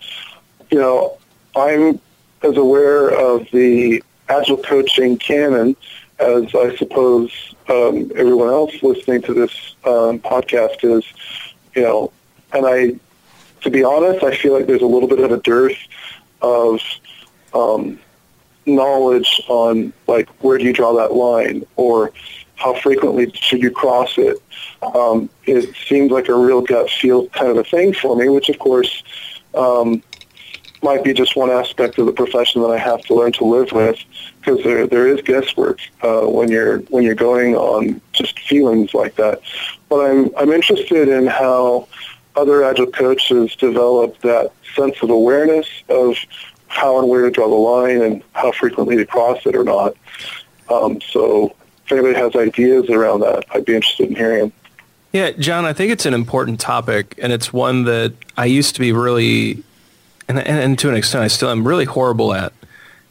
you know, I'm as aware of the agile coaching canon as I suppose um, everyone else listening to this um, podcast is, you know, and I, to be honest, I feel like there's a little bit of a dearth of um, knowledge on like where do you draw that line or how frequently should you cross it? Um, it seems like a real gut feel kind of a thing for me, which of course um, might be just one aspect of the profession that I have to learn to live with because there there is guesswork uh, when you're when you're going on just feelings like that. But I'm I'm interested in how other agile coaches develop that sense of awareness of how and where to draw the line and how frequently to cross it or not. Um, so if anybody has ideas around that, I'd be interested in hearing them. Yeah, Jon, I think it's an important topic, and it's one that I used to be really, and, and, and to an extent I still am really horrible at.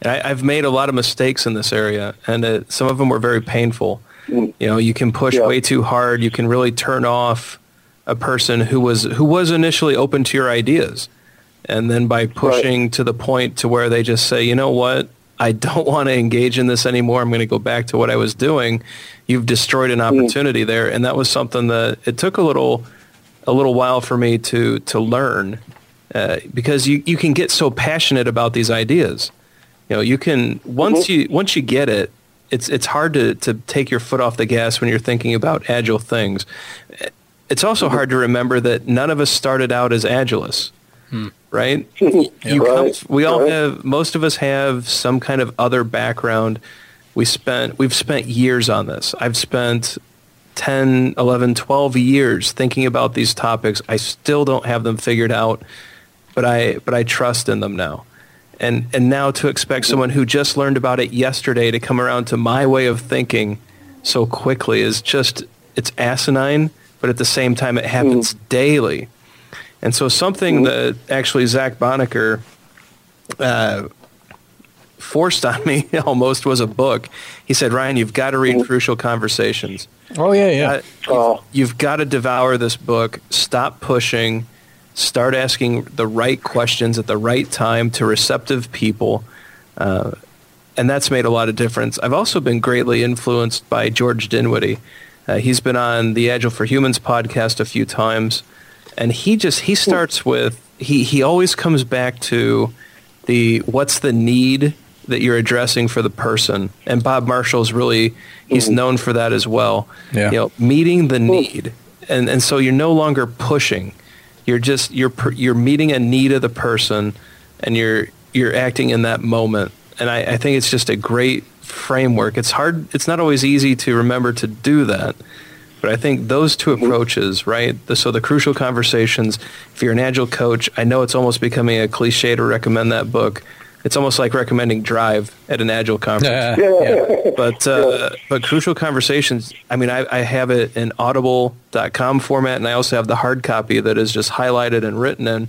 I, have made a lot of mistakes in this area, and it, some of them were very painful. Mm. You know, you can push Yeah. way too hard. You can really turn off a person who was who was initially open to your ideas, and then by pushing to the point to where they just say, you know what, I don't want to engage in this anymore. I'm going to go back to what I was doing. You've destroyed an mm. opportunity there, and that was something that it took a little a little while for me to to learn uh, because you you can get so passionate about these ideas. You know, you can once mm-hmm. you once you get it, it's it's hard to to take your foot off the gas when you're thinking about agile things. It's also mm-hmm. hard to remember that none of us started out as agilists, Hmm. right? You come, we all right. have most of us have some kind of other background. We spent we've spent years on this. I've spent 10, 11, 12 years thinking about these topics. I still don't have them figured out, but I but I trust in them now. And and now to expect someone who just learned about it yesterday to come around to my way of thinking so quickly is just it's asinine, but at the same time it happens hmm. daily. And so something that actually Zach Bonaker uh, forced on me almost was a book. He said, Ryan, you've got to read Crucial Conversations. Oh yeah, yeah. Uh, Oh. You've got to devour this book. Stop pushing. Start asking the right questions at the right time to receptive people. Uh, and that's made a lot of difference. I've also been greatly influenced by George Dinwiddie. Uh, he's been on the Agile for Humans podcast a few times, and he just he starts with he he always comes back to the what's the need that you're addressing for the person. And Bob Marshall's really he's mm-hmm. known for that as well. Yeah. You know, meeting the need, and and so you're no longer pushing. You're just you're you're meeting a need of the person, and you're you're acting in that moment. And I, I think it's just a great framework. It's hard. It's not always easy to remember to do that. But I think those two approaches, right? The, so the crucial conversations. If you're an agile coach, I know it's almost becoming a cliche to recommend that book. It's almost like recommending Drive at an agile conference yeah. but uh, but crucial conversations i mean I, I have it in audible.com format and i also have the hard copy that is just highlighted and written in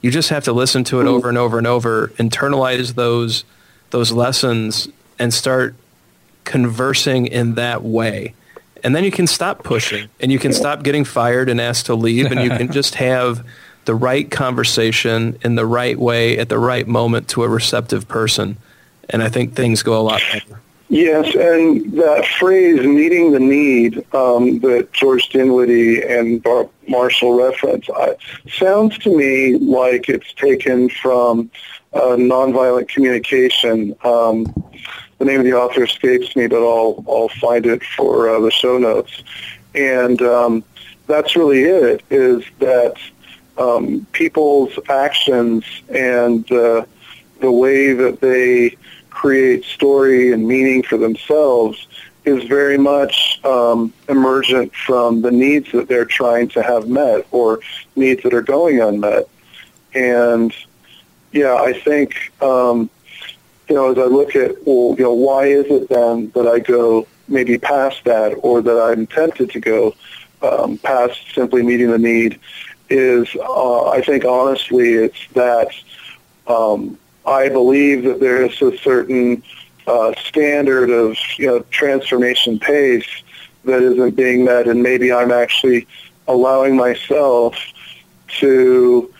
you just have to listen to it over and over and over internalize those those lessons and start conversing in that way and then you can stop pushing and you can stop getting fired and asked to leave and you can just have the right conversation in the right way at the right moment to a receptive person and i think things go a lot better Yes, and that phrase "meeting the need" um, that George Dinwiddie and Bar- Marshall reference I, sounds to me like it's taken from uh, nonviolent communication. Um, the name of the author escapes me, but I'll I'll find it for uh, the show notes. And um, that's really it. Is that um, people's actions and uh, the way that they create story and meaning for themselves is very much um, emergent from the needs that they're trying to have met or needs that are going unmet. And yeah, I think um, you know as I look at well, you know, why is it then that I go maybe past that or that I'm tempted to go um, past simply meeting the need is uh, I think honestly it's that um, I believe that there is a certain uh, standard of you know transformation pace that isn't being met, and maybe I'm actually allowing myself to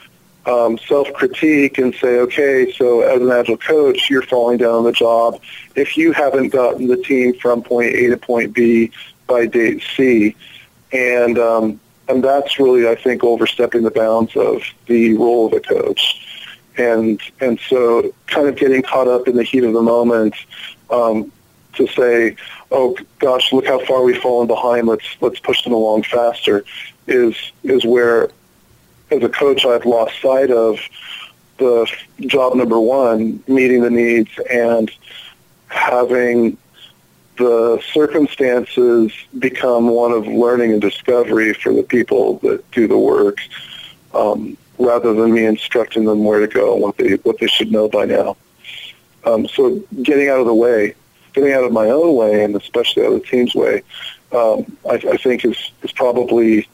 um, self-critique and say, okay, so as an agile coach, you're falling down on the job if you haven't gotten the team from point A to point B by date C, and um, and that's really, I think, overstepping the bounds of the role of a coach and and so kind of getting caught up in the heat of the moment um, to say, oh gosh, look how far we've fallen behind. Let's let's push them along faster. Is is where, as a coach, I've lost sight of the job number one, meeting the needs and having the circumstances become one of learning and discovery for the people that do the work. Um, rather than me instructing them where to go and what they what they should know by now. Um, so getting out of the way, getting out of my own way, and especially out of the team's way, um, I, I think is is probably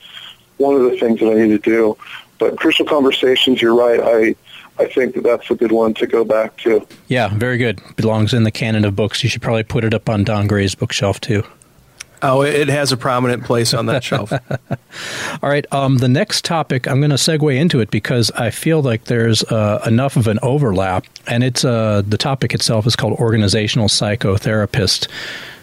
one of the things that I need to do. But crucial conversations, you're right. I I think that that's a good one to go back to. Yeah, very good. Belongs in the canon of books. You should probably put it up on Don Gray's bookshelf too. Oh, it has a prominent place on that shelf. All right. Um, the next topic, I'm going to segue into it because I feel like there's uh, enough of an overlap, and it's uh, the topic itself is called organizational psychotherapist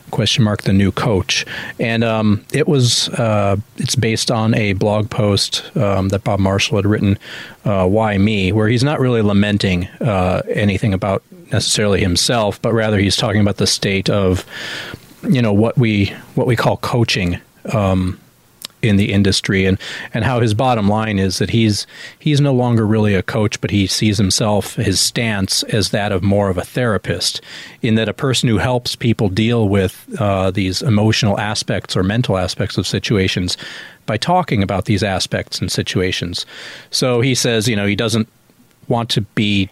question mark the new coach. And um, it was uh, it's based on a blog post um, that bob marshall had written uh, why me where he's not really lamenting uh, anything about necessarily himself but rather he's talking about the state of you know what we what we call coaching um, in the industry and and how his bottom line is that he's he's no longer really a coach but he sees himself his stance as that of more of a therapist in that a person who helps people deal with uh, these emotional aspects or mental aspects of situations by talking about these aspects and situations so he says you know he doesn't want to be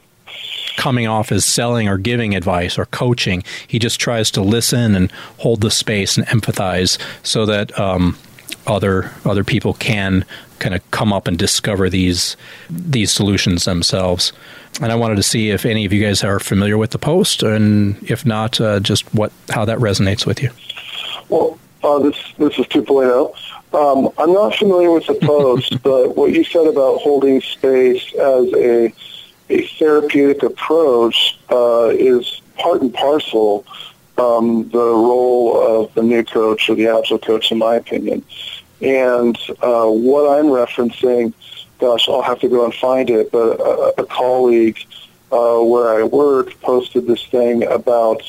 coming off as selling or giving advice or coaching. He just tries to listen and hold the space and empathize so that um, other other people can kind of come up and discover these these solutions themselves. And I wanted to see if any of you guys are familiar with the post, and if not, uh, just what how that resonates with you. Well, uh, this this is 2.0. Um, I'm not familiar with the post, but what you said about holding space as a a therapeutic approach uh, is part and parcel um, the role of the new coach or the agile coach, in my opinion. And uh, what I'm referencing, gosh, I'll have to go and find it, but a, a colleague uh, where I work posted this thing about,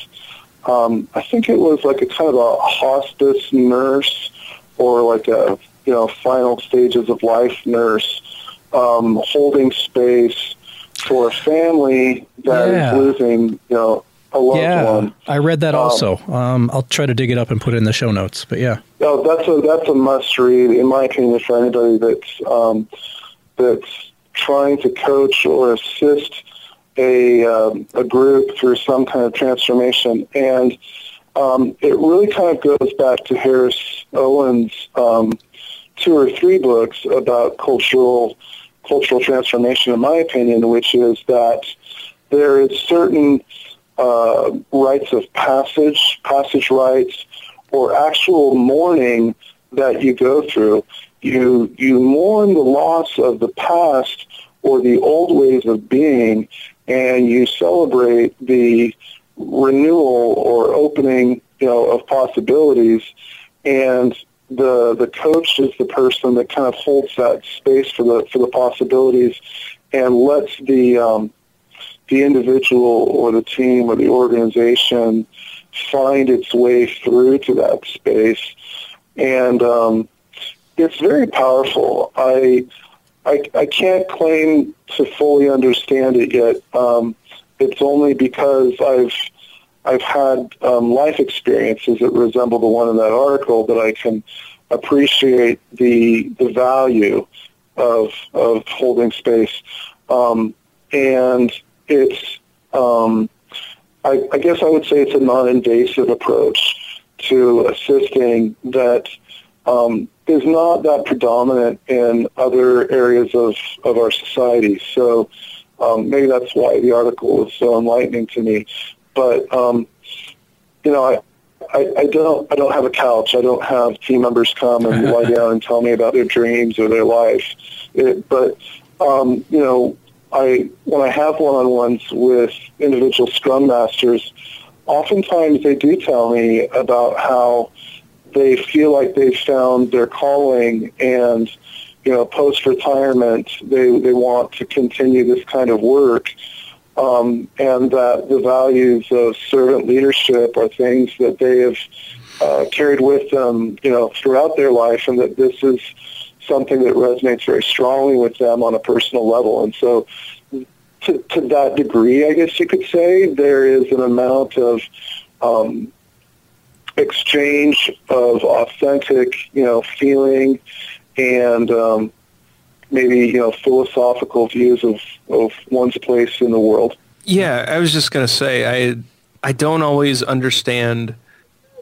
um, I think it was like a kind of a hospice nurse or like a, you know, final stages of life nurse um, holding space for a family that yeah. is losing, you know, a loved yeah, one. I read that um, also. Um, I'll try to dig it up and put it in the show notes. But yeah, no, that's a that's a must read in my opinion for anybody that's um, that's trying to coach or assist a um, a group through some kind of transformation. And um, it really kind of goes back to Harrison Owen's um, two or three books about cultural cultural transformation, in my opinion, which is that there is certain uh, rites of passage, passage rites, or actual mourning that you go through. You you mourn the loss of the past or the old ways of being, and you celebrate the renewal or opening, you know, of possibilities. And the the coach is the person that kind of holds that space for the for the possibilities and lets the um, the individual or the team or the organization find its way through to that space. And um, it's very powerful. I, I I can't claim to fully understand it yet. Um, it's only because I've I've had um, life experiences that resemble the one in that article that I can appreciate the the value of of holding space, um, and it's um, I, I, guess I would say it's a non-invasive approach to assisting that um, is not that predominant in other areas of, of our society. So um, maybe that's why the article was so enlightening to me. But um, you know, I, I, I don't I don't have a couch. I don't have team members come and lie down and tell me about their dreams or their life. It, but um, you know, I when I have one-on-ones with individual scrum masters, oftentimes they do tell me about how they feel like they've found their calling and you know post retirement they they want to continue this kind of work um, and that the values of servant leadership are things that they have uh, carried with them, you know, throughout their life, and that this is something that resonates very strongly with them on a personal level. And so, to, to that degree, I guess you could say, there is an amount of um, exchange of authentic, you know, feeling and um, maybe you know philosophical views of, of one's place in the world. Yeah, I was just gonna say I I don't always understand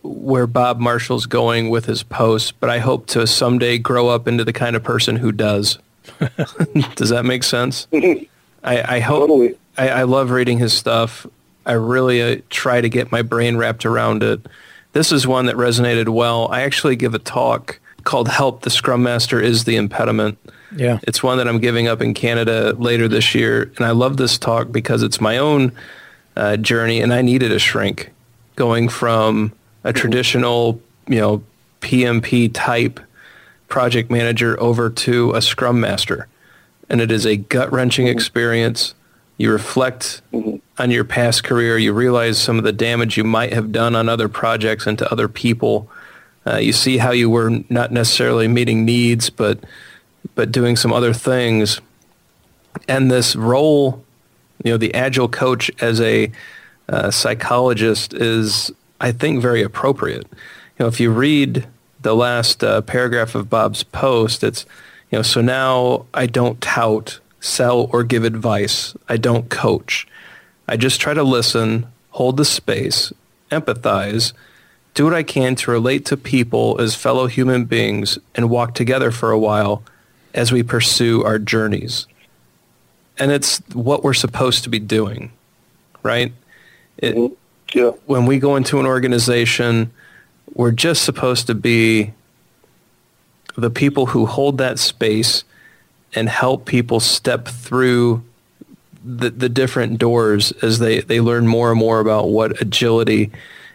where Bob Marshall's going with his posts, but I hope to someday grow up into the kind of person who does. does that make sense? I, I hope. Totally. I, I love reading his stuff. I really uh, try to get my brain wrapped around it. this is one that resonated well. I actually give a talk called Help the Scrum Master is the Impediment. Yeah. It's one that I'm giving up in Canada later this year. And I love this talk because it's my own uh, journey and I needed a shrink going from a traditional, you know, PMP type project manager over to a scrum master. And it is a gut wrenching experience. You reflect on your past career. You realize some of the damage you might have done on other projects and to other people. Uh, you see how you were not necessarily meeting needs, but but doing some other things. And this role, you know, the agile coach as a uh, psychologist is, I think, very appropriate. You know, if you read the last uh, paragraph of Bob's post, it's, you know, so now I don't tout, sell, or give advice. I don't coach. I just try to listen, hold the space, empathize, do what I can to relate to people as fellow human beings and walk together for a while as we pursue our journeys. And it's what we're supposed to be doing, right? It, Mm-hmm. Yeah. when we go into an organization, we're just supposed to be the people who hold that space and help people step through the, the different doors as they, they learn more and more about what agility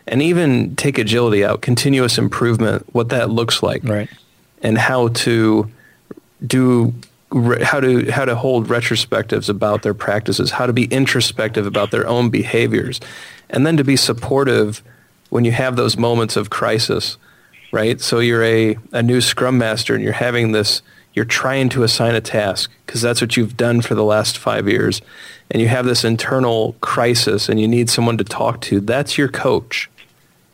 and even take agility out, continuous improvement, what that looks like Right. and how to do how to how to hold retrospectives about their practices, how to be introspective about their own behaviors, and then to be supportive when you have those moments of crisis, right? So you're a, a new scrum master and you're having this you're trying to assign a task because that's what you've done for the last 5 years and you have this internal crisis and you need someone to talk to. That's your coach.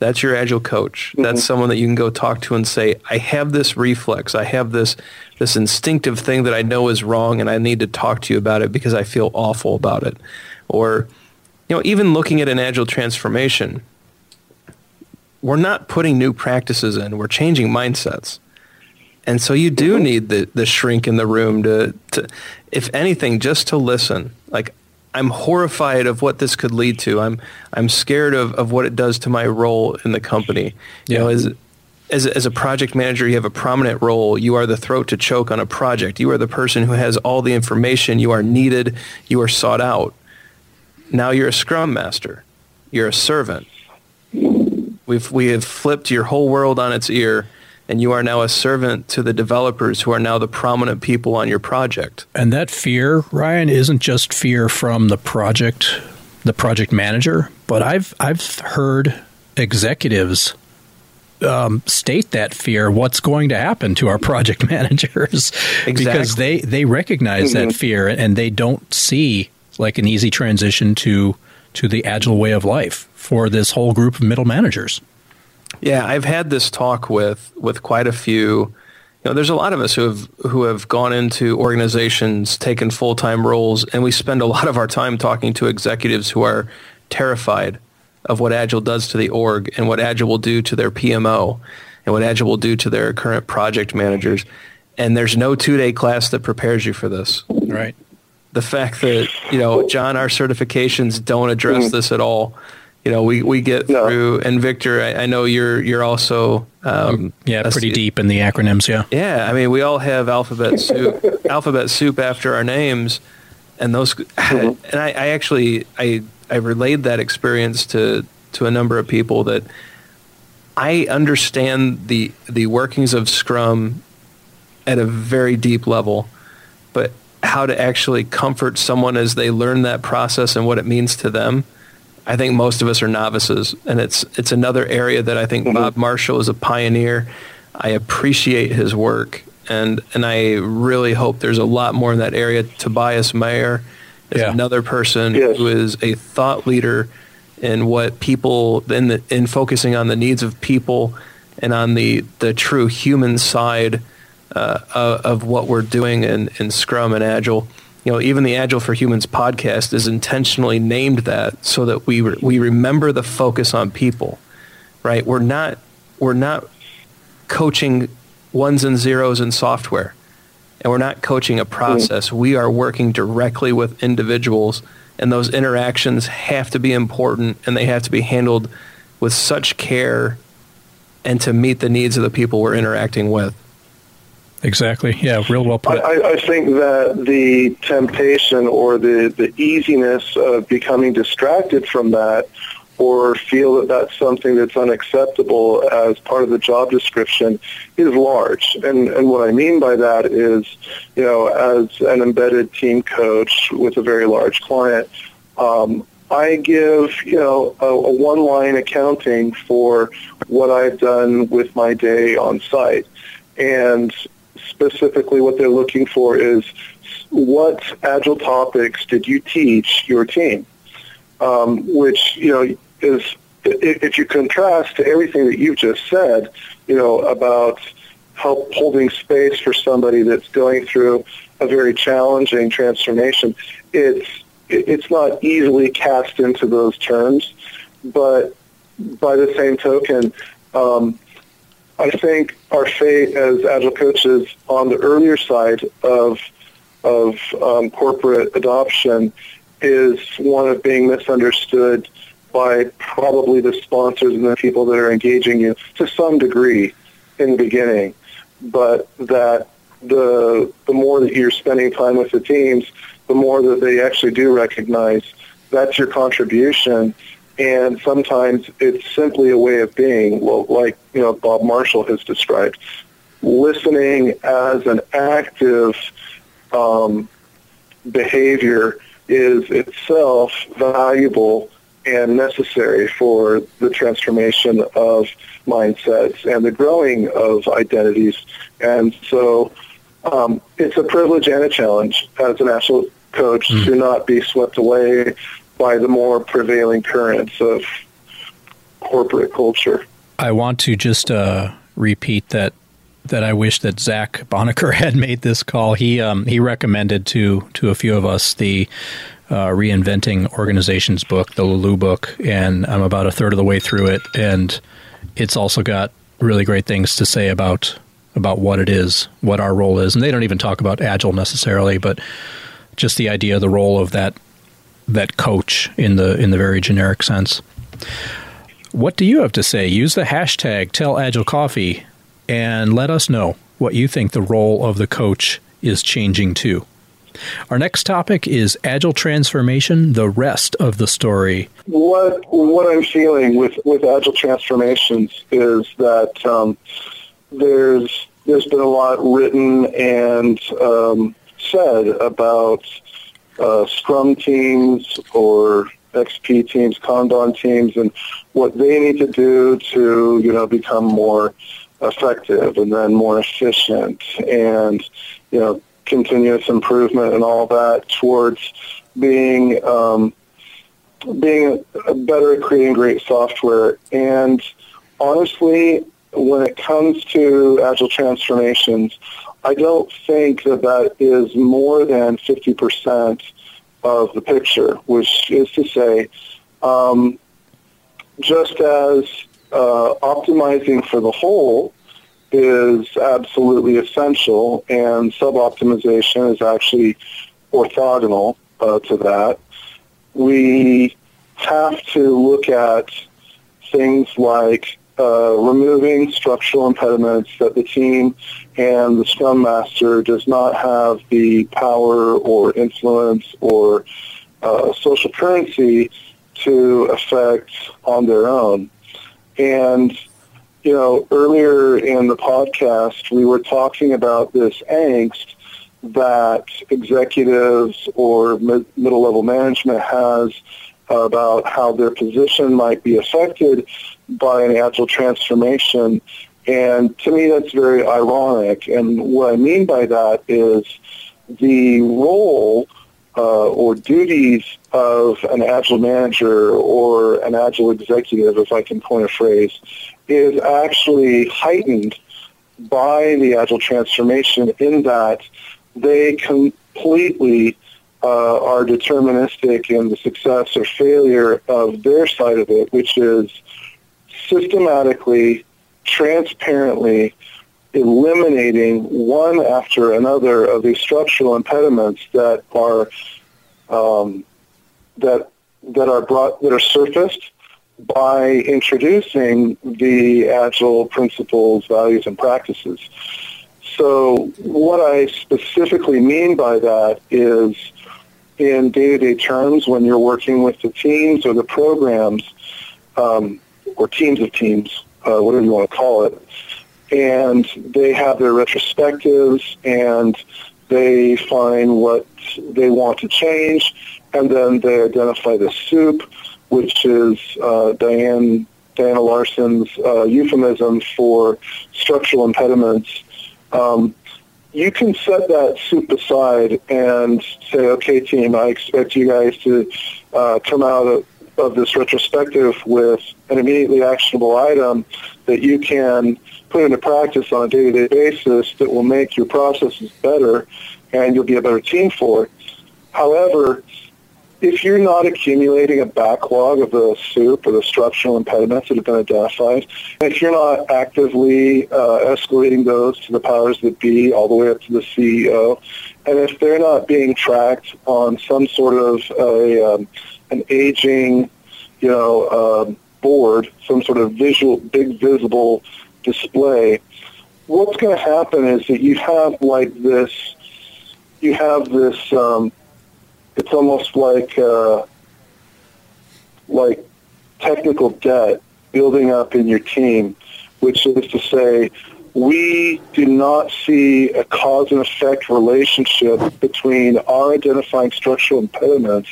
That's your agile coach. Mm-hmm. That's someone that you can go talk to and say, I have this reflex. I have this this instinctive thing that I know is wrong and I need to talk to you about it because I feel awful about it. Or, you know, even looking at an agile transformation, we're not putting new practices in. We're changing mindsets. And so you do need the, the shrink in the room to, to, if anything, just to listen. Like, I'm horrified of what this could lead to. I'm, I'm scared of, of what it does to my role in the company. You know, as, as, as a project manager, you have a prominent role. You are the throat to choke on a project. You are the person who has all the information. You are needed. You are sought out. Now you're a scrum master. You're a servant. We've, we have flipped your whole world on its ear, and you are now a servant to the developers who are now the prominent people on your project. And that fear, Ryan, isn't just fear from the project, the project manager, but I've I've heard executives um, state that fear. What's going to happen to our project managers? Because they they recognize that fear and they don't see like an easy transition to to the agile way of life for this whole group of middle managers. Yeah, I've had this talk with with quite a few. You know, there's a lot of us who have who have gone into organizations, taken full time roles, and we spend a lot of our time talking to executives who are terrified of what Agile does to the org and what Agile will do to their PMO and what Agile will do to their current project managers. And there's no two day class that prepares you for this Right. The fact that you know Jon, our certifications don't address mm-hmm. this at all. You know, we, we get No. through, and Victor, I, I know you're you're also um, mm, Yeah, a- pretty deep in the acronyms. Yeah. Yeah, I mean, we all have alphabet soup, alphabet soup after our names, and those. Mm-hmm. And I, I actually I I relayed that experience to to a number of people that I understand the the workings of Scrum at a very deep level, but how to actually comfort someone as they learn that process and what it means to them. I think most of us are novices, and it's it's another area that I think mm-hmm. Bob Marshall is a pioneer. I appreciate his work, and and I really hope there's a lot more in that area. Tobias Mayer is Yeah. another person Yes. who is a thought leader in what people in the, in focusing on the needs of people and on the the true human side uh, of, what we're doing in, in Scrum and Agile. You know, even the Agile for Humans podcast is intentionally named that so that we re- we remember the focus on people. Right? We're not we're not coaching ones and zeros in software, and we're not coaching a process. We are working directly with individuals, and those interactions have to be important, and they have to be handled with such care and to meet the needs of the people we're interacting with. Exactly. Yeah, real well put. I, I think that the temptation or the, the easiness of becoming distracted from that or feel that that's something that's unacceptable as part of the job description is large. And, and what I mean by that is, you know, as an embedded team coach with a very large client, um, I give, you know, a, a one-line accounting for what I've done with my day on site. And specifically what they're looking for is what agile topics did you teach your team? Um, which, you know, is if you contrast to everything that you've just said, you know, about help holding space for somebody that's going through a very challenging transformation, it's it's not easily cast into those terms, but by the same token, um, I think our fate as agile coaches on the earlier side of of um, corporate adoption is one of being misunderstood by probably the sponsors and the people that are engaging you to some degree in the beginning, but that the the more that you're spending time with the teams, the more that they actually do recognize that's your contribution. And sometimes it's simply a way of being, well, like you know Bob Marshall has described, listening as an active um, behavior is itself valuable and necessary for the transformation of mindsets and the growing of identities. And so um, it's a privilege and a challenge as an actual coach mm. to not be swept away by the more prevailing currents of corporate culture. I want to just uh, repeat that that I wish that Zach Bonaker had made this call. He um, he recommended to to a few of us the uh, reinventing organizations book, the Laloux book, and I'm about a third of the way through it, and it's also got really great things to say about about what it is, what our role is, and they don't even talk about agile necessarily, but just the idea, the role of that that coach in the in the very generic sense. What do you have to say? Use the hashtag Tell Agile Coffee and let us know what you think the role of the coach is changing to. Our next topic is agile transformation, the rest of the story. What what I'm feeling with, with agile transformations is that um, there's there's been a lot written and um, said about uh, Scrum teams or XP teams, Kanban teams, and what they need to do to you know become more effective and then more efficient and you know continuous improvement and all that towards being um, being better at creating great software. And honestly, when it comes to agile transformations, I don't think that that is more than 50% of the picture, which is to say, um, just as uh, optimizing for the whole is absolutely essential, and sub-optimization is actually orthogonal uh, to that. We have to look at things like uh, removing structural impediments that the team and the Scrum Master does not have the power or influence or uh, social currency to affect on their own. And you know, earlier in the podcast, we were talking about this angst that executives or mid- middle level management has about how their position might be affected by an agile transformation. And to me, that's very ironic. And what I mean by that is the role uh, or duties of an agile manager or an agile executive, if I can coin a phrase, is actually heightened by the agile transformation in that they completely uh, are deterministic in the success or failure of their side of it, which is systematically, transparently eliminating one after another of these structural impediments that are um, that that are brought that are surfaced by introducing the Agile principles, values, and practices. So what I specifically mean by that is in day-to-day terms when you're working with the teams or the programs um, or teams of teams, uh, whatever you want to call it, and they have their retrospectives and they find what they want to change and then they identify the soup, which is uh, Diane Diana Larsen's uh, euphemism for structural impediments. Um, you can set that soup aside and say, okay, team, I expect you guys to uh, come out of, of this retrospective with an immediately actionable item that you can put into practice on a day-to-day basis that will make your processes better and you'll be a better team for it. However, if you're not accumulating a backlog of the soup or the structural impediments that have been identified, if you're not actively uh, escalating those to the powers that be all the way up to the CEO, and if they're not being tracked on some sort of a, um, an aging, you know, uh, board, some sort of visual, big visible display, what's going to happen is that you have like this, you have this um, it's almost like uh, like technical debt building up in your team, which is to say, we do not see a cause and effect relationship between our identifying structural impediments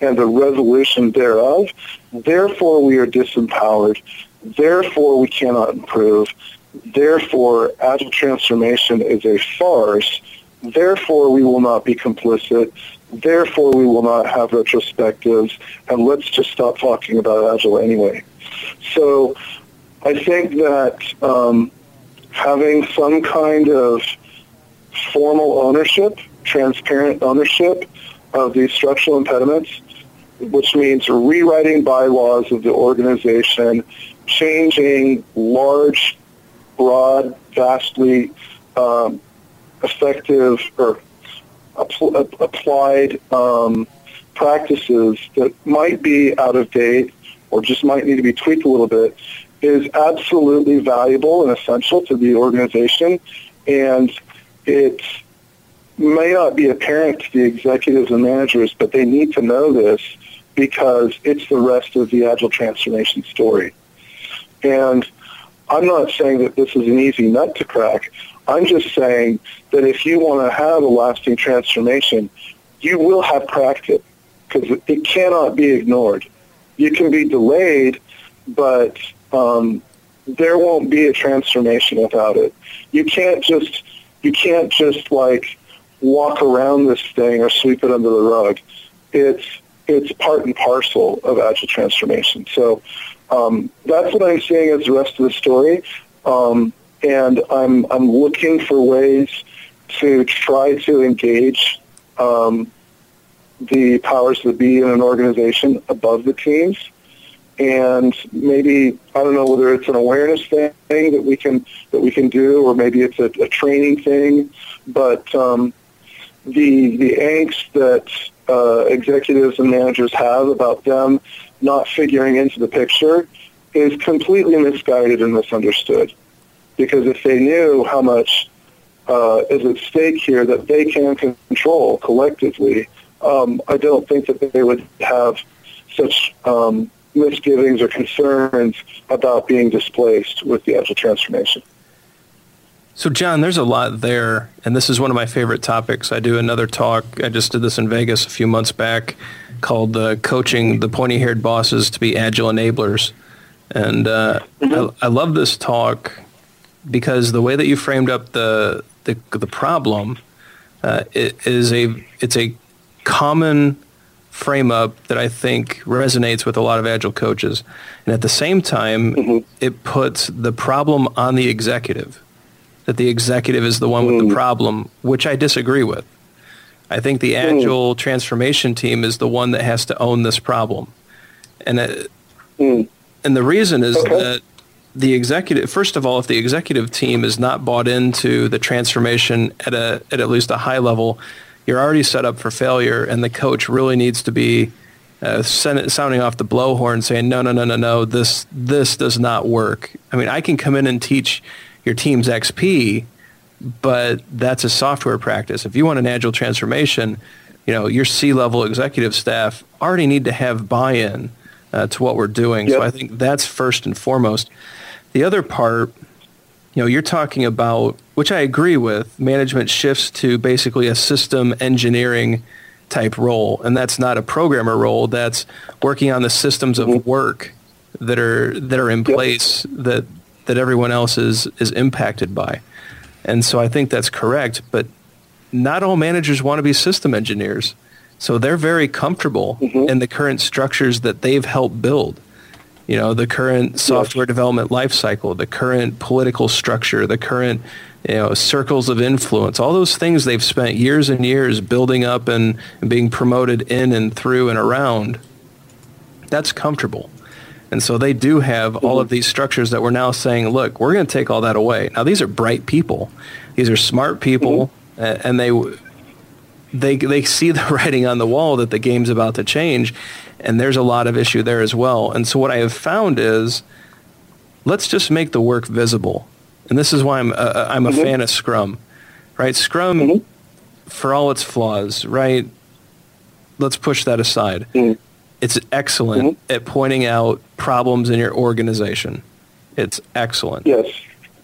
and the resolution thereof. Therefore, we are disempowered. Therefore, we cannot improve. Therefore, agile transformation is a farce. Therefore, we will not be complicit. Therefore, we will not have retrospectives, and let's just stop talking about Agile anyway. So I think that um, having some kind of formal ownership, transparent ownership of these structural impediments, which means rewriting bylaws of the organization, changing large, broad, vastly um, effective or apl- applied um, practices that might be out of date or just might need to be tweaked a little bit is absolutely valuable and essential to the organization. And it may not be apparent to the executives and managers, but they need to know this because it's the rest of the Agile transformation story. And I'm not saying that this is an easy nut to crack. I'm just saying that if you want to have a lasting transformation, you will have practice because it cannot be ignored. You can be delayed, but um, there won't be a transformation without it. You can't just you can't just like walk around this thing or sweep it under the rug. It's it's part and parcel of agile transformation. So um, that's what I'm seeing as the rest of the story. Um, and I'm I'm looking for ways to try to engage um, the powers that be in an organization above the teams, and maybe I don't know whether it's an awareness thing that we can that we can do, or maybe it's a, a training thing, but um, the the angst that uh, executives and managers have about them not figuring into the picture is completely misguided and misunderstood because if they knew how much uh, is at stake here that they can control collectively, um, I don't think that they would have such um, misgivings or concerns about being displaced with the agile transformation. So, Jon, there's a lot there, and this is one of my favorite topics. I do another talk. I just did this in Vegas a few months back called uh, Coaching the Pointy Haired Bosses to be Agile Enablers. And uh, mm-hmm. I, I love this talk because the way that you framed up the the, the problem uh, is a it's a common frame up that I think resonates with a lot of agile coaches, and at the same time, mm-hmm. it puts the problem on the executive. That the executive is the one mm. with the mm. problem, which I disagree with. I think the mm. agile transformation team is the one that has to own this problem, and it, mm. and the reason is okay. that the executive first of all if the executive team is not bought into the transformation at a at at least a high level you're already set up for failure and the coach really needs to be uh, sounding off the blowhorn, saying no, no, no, no, no, this this does not work. I mean, I can come in and teach your teams XP, but that's a software practice. If you want an agile transformation, you know your C-level executive staff already need to have buy-in uh, to what we're doing. Yep. So I think that's first and foremost. The other part, you know, you're talking about, which I agree with, management shifts to basically a system engineering type role, and that's not a programmer role. That's working on the systems of work that are that are in place yep. that that everyone else is is impacted by. And so I think that's correct, but not all managers want to be system engineers. So they're very comfortable mm-hmm. in the current structures that they've helped build. You know, the current software development lifecycle, the current political structure, the current you know, circles of influence, all those things they've spent years and years building up and, and being promoted in and through and around, that's comfortable. And so they do have all mm-hmm. of these structures that we're now saying, look, we're going to take all that away. Now, these are bright people. These are smart people, mm-hmm. and they, they, they see the writing on the wall that the game's about to change, and there's a lot of issue there as well. And so what I have found is, let's just make the work visible and this is why I'm uh, uh, I'm a mm-hmm. fan of Scrum, right? Scrum, mm-hmm. for all its flaws, right? Let's push that aside. Mm-hmm. It's excellent mm-hmm. at pointing out problems in your organization. It's excellent. Yes.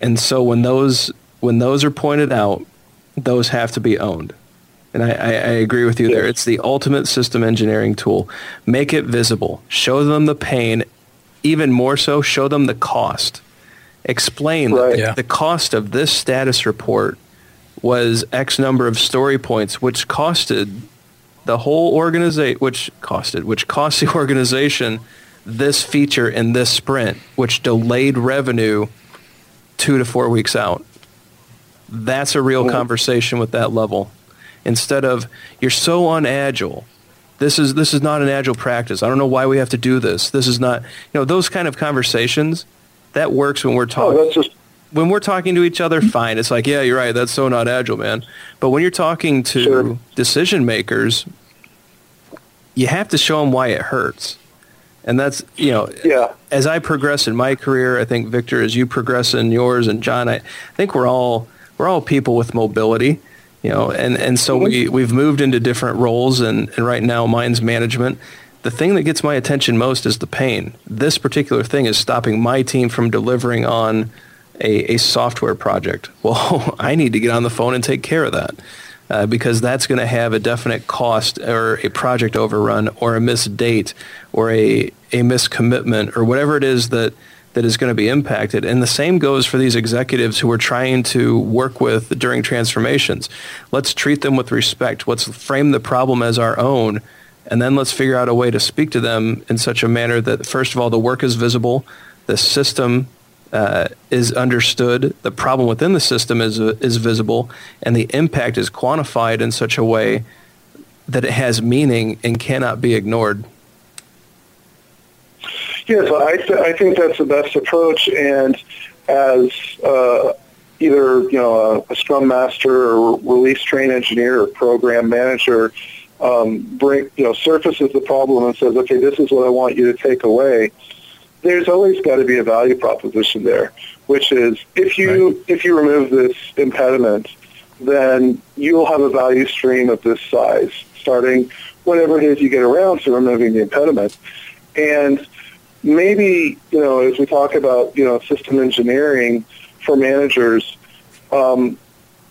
And so when those when those are pointed out, those have to be owned. And I, I, I agree with you yes. there. It's the ultimate system engineering tool. Make it visible. Show them the pain. Even more so, show them the cost explain right. that the, yeah. the cost of this status report was X number of story points, which costed the whole organization, which costed, which cost the organization this feature in this sprint, which delayed revenue two to four weeks out. That's a real mm-hmm. conversation with that level. Instead of you're so unagile. This is this is not an agile practice. I don't know why we have to do this. This is not you know those kind of conversations that works when we're talking. Oh, just- when we're talking to each other, fine. It's like, yeah, you're right. That's so not agile, man. But when you're talking to sure. decision makers, you have to show them why it hurts. And that's, you know, yeah. as I progress in my career, I think Victor, as you progress in yours and Jon, I think we're all, we're all people with mobility, you know, and, and so we, we've moved into different roles and, and right now mine's management the thing that gets my attention most is the pain. This particular thing is stopping my team from delivering on a, a software project. Well, I need to get on the phone and take care of that. Uh, because that's going to have a definite cost or a project overrun or a missed date or a, a miscommitment or whatever it is that, that is going to be impacted. And the same goes for these executives who are trying to work with during transformations. Let's treat them with respect. Let's frame the problem as our own and then let's figure out a way to speak to them in such a manner that, first of all, the work is visible, the system uh, is understood, the problem within the system is, uh, is visible, and the impact is quantified in such a way that it has meaning and cannot be ignored. Yes, I, th- I think that's the best approach. And as uh, either you know a, a Scrum Master or release train engineer or program manager, um, bring, you know, surfaces the problem and says, okay, this is what I want you to take away, there's always got to be a value proposition there, which is if you right. if you remove this impediment, then you'll have a value stream of this size, starting whatever it is you get around to removing the impediment. And maybe, you know, as we talk about, you know, system engineering for managers, um,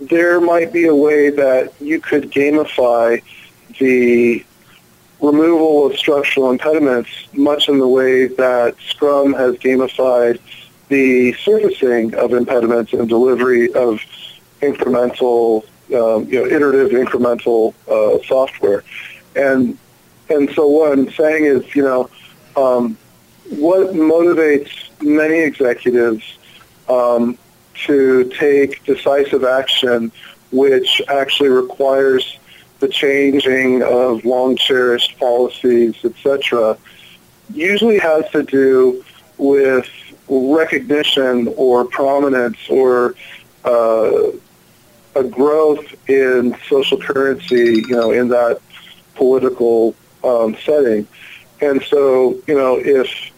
there might be a way that you could gamify the removal of structural impediments much in the way that Scrum has gamified the surfacing of impediments and delivery of incremental, um, you know, iterative incremental uh, software. And and so what I'm saying is, you know, um, what motivates many executives um, to take decisive action, which actually requires the changing of long cherished policies, etc., usually has to do with recognition or prominence or uh, a growth in social currency, you know, in that political um, setting. And so, you know, if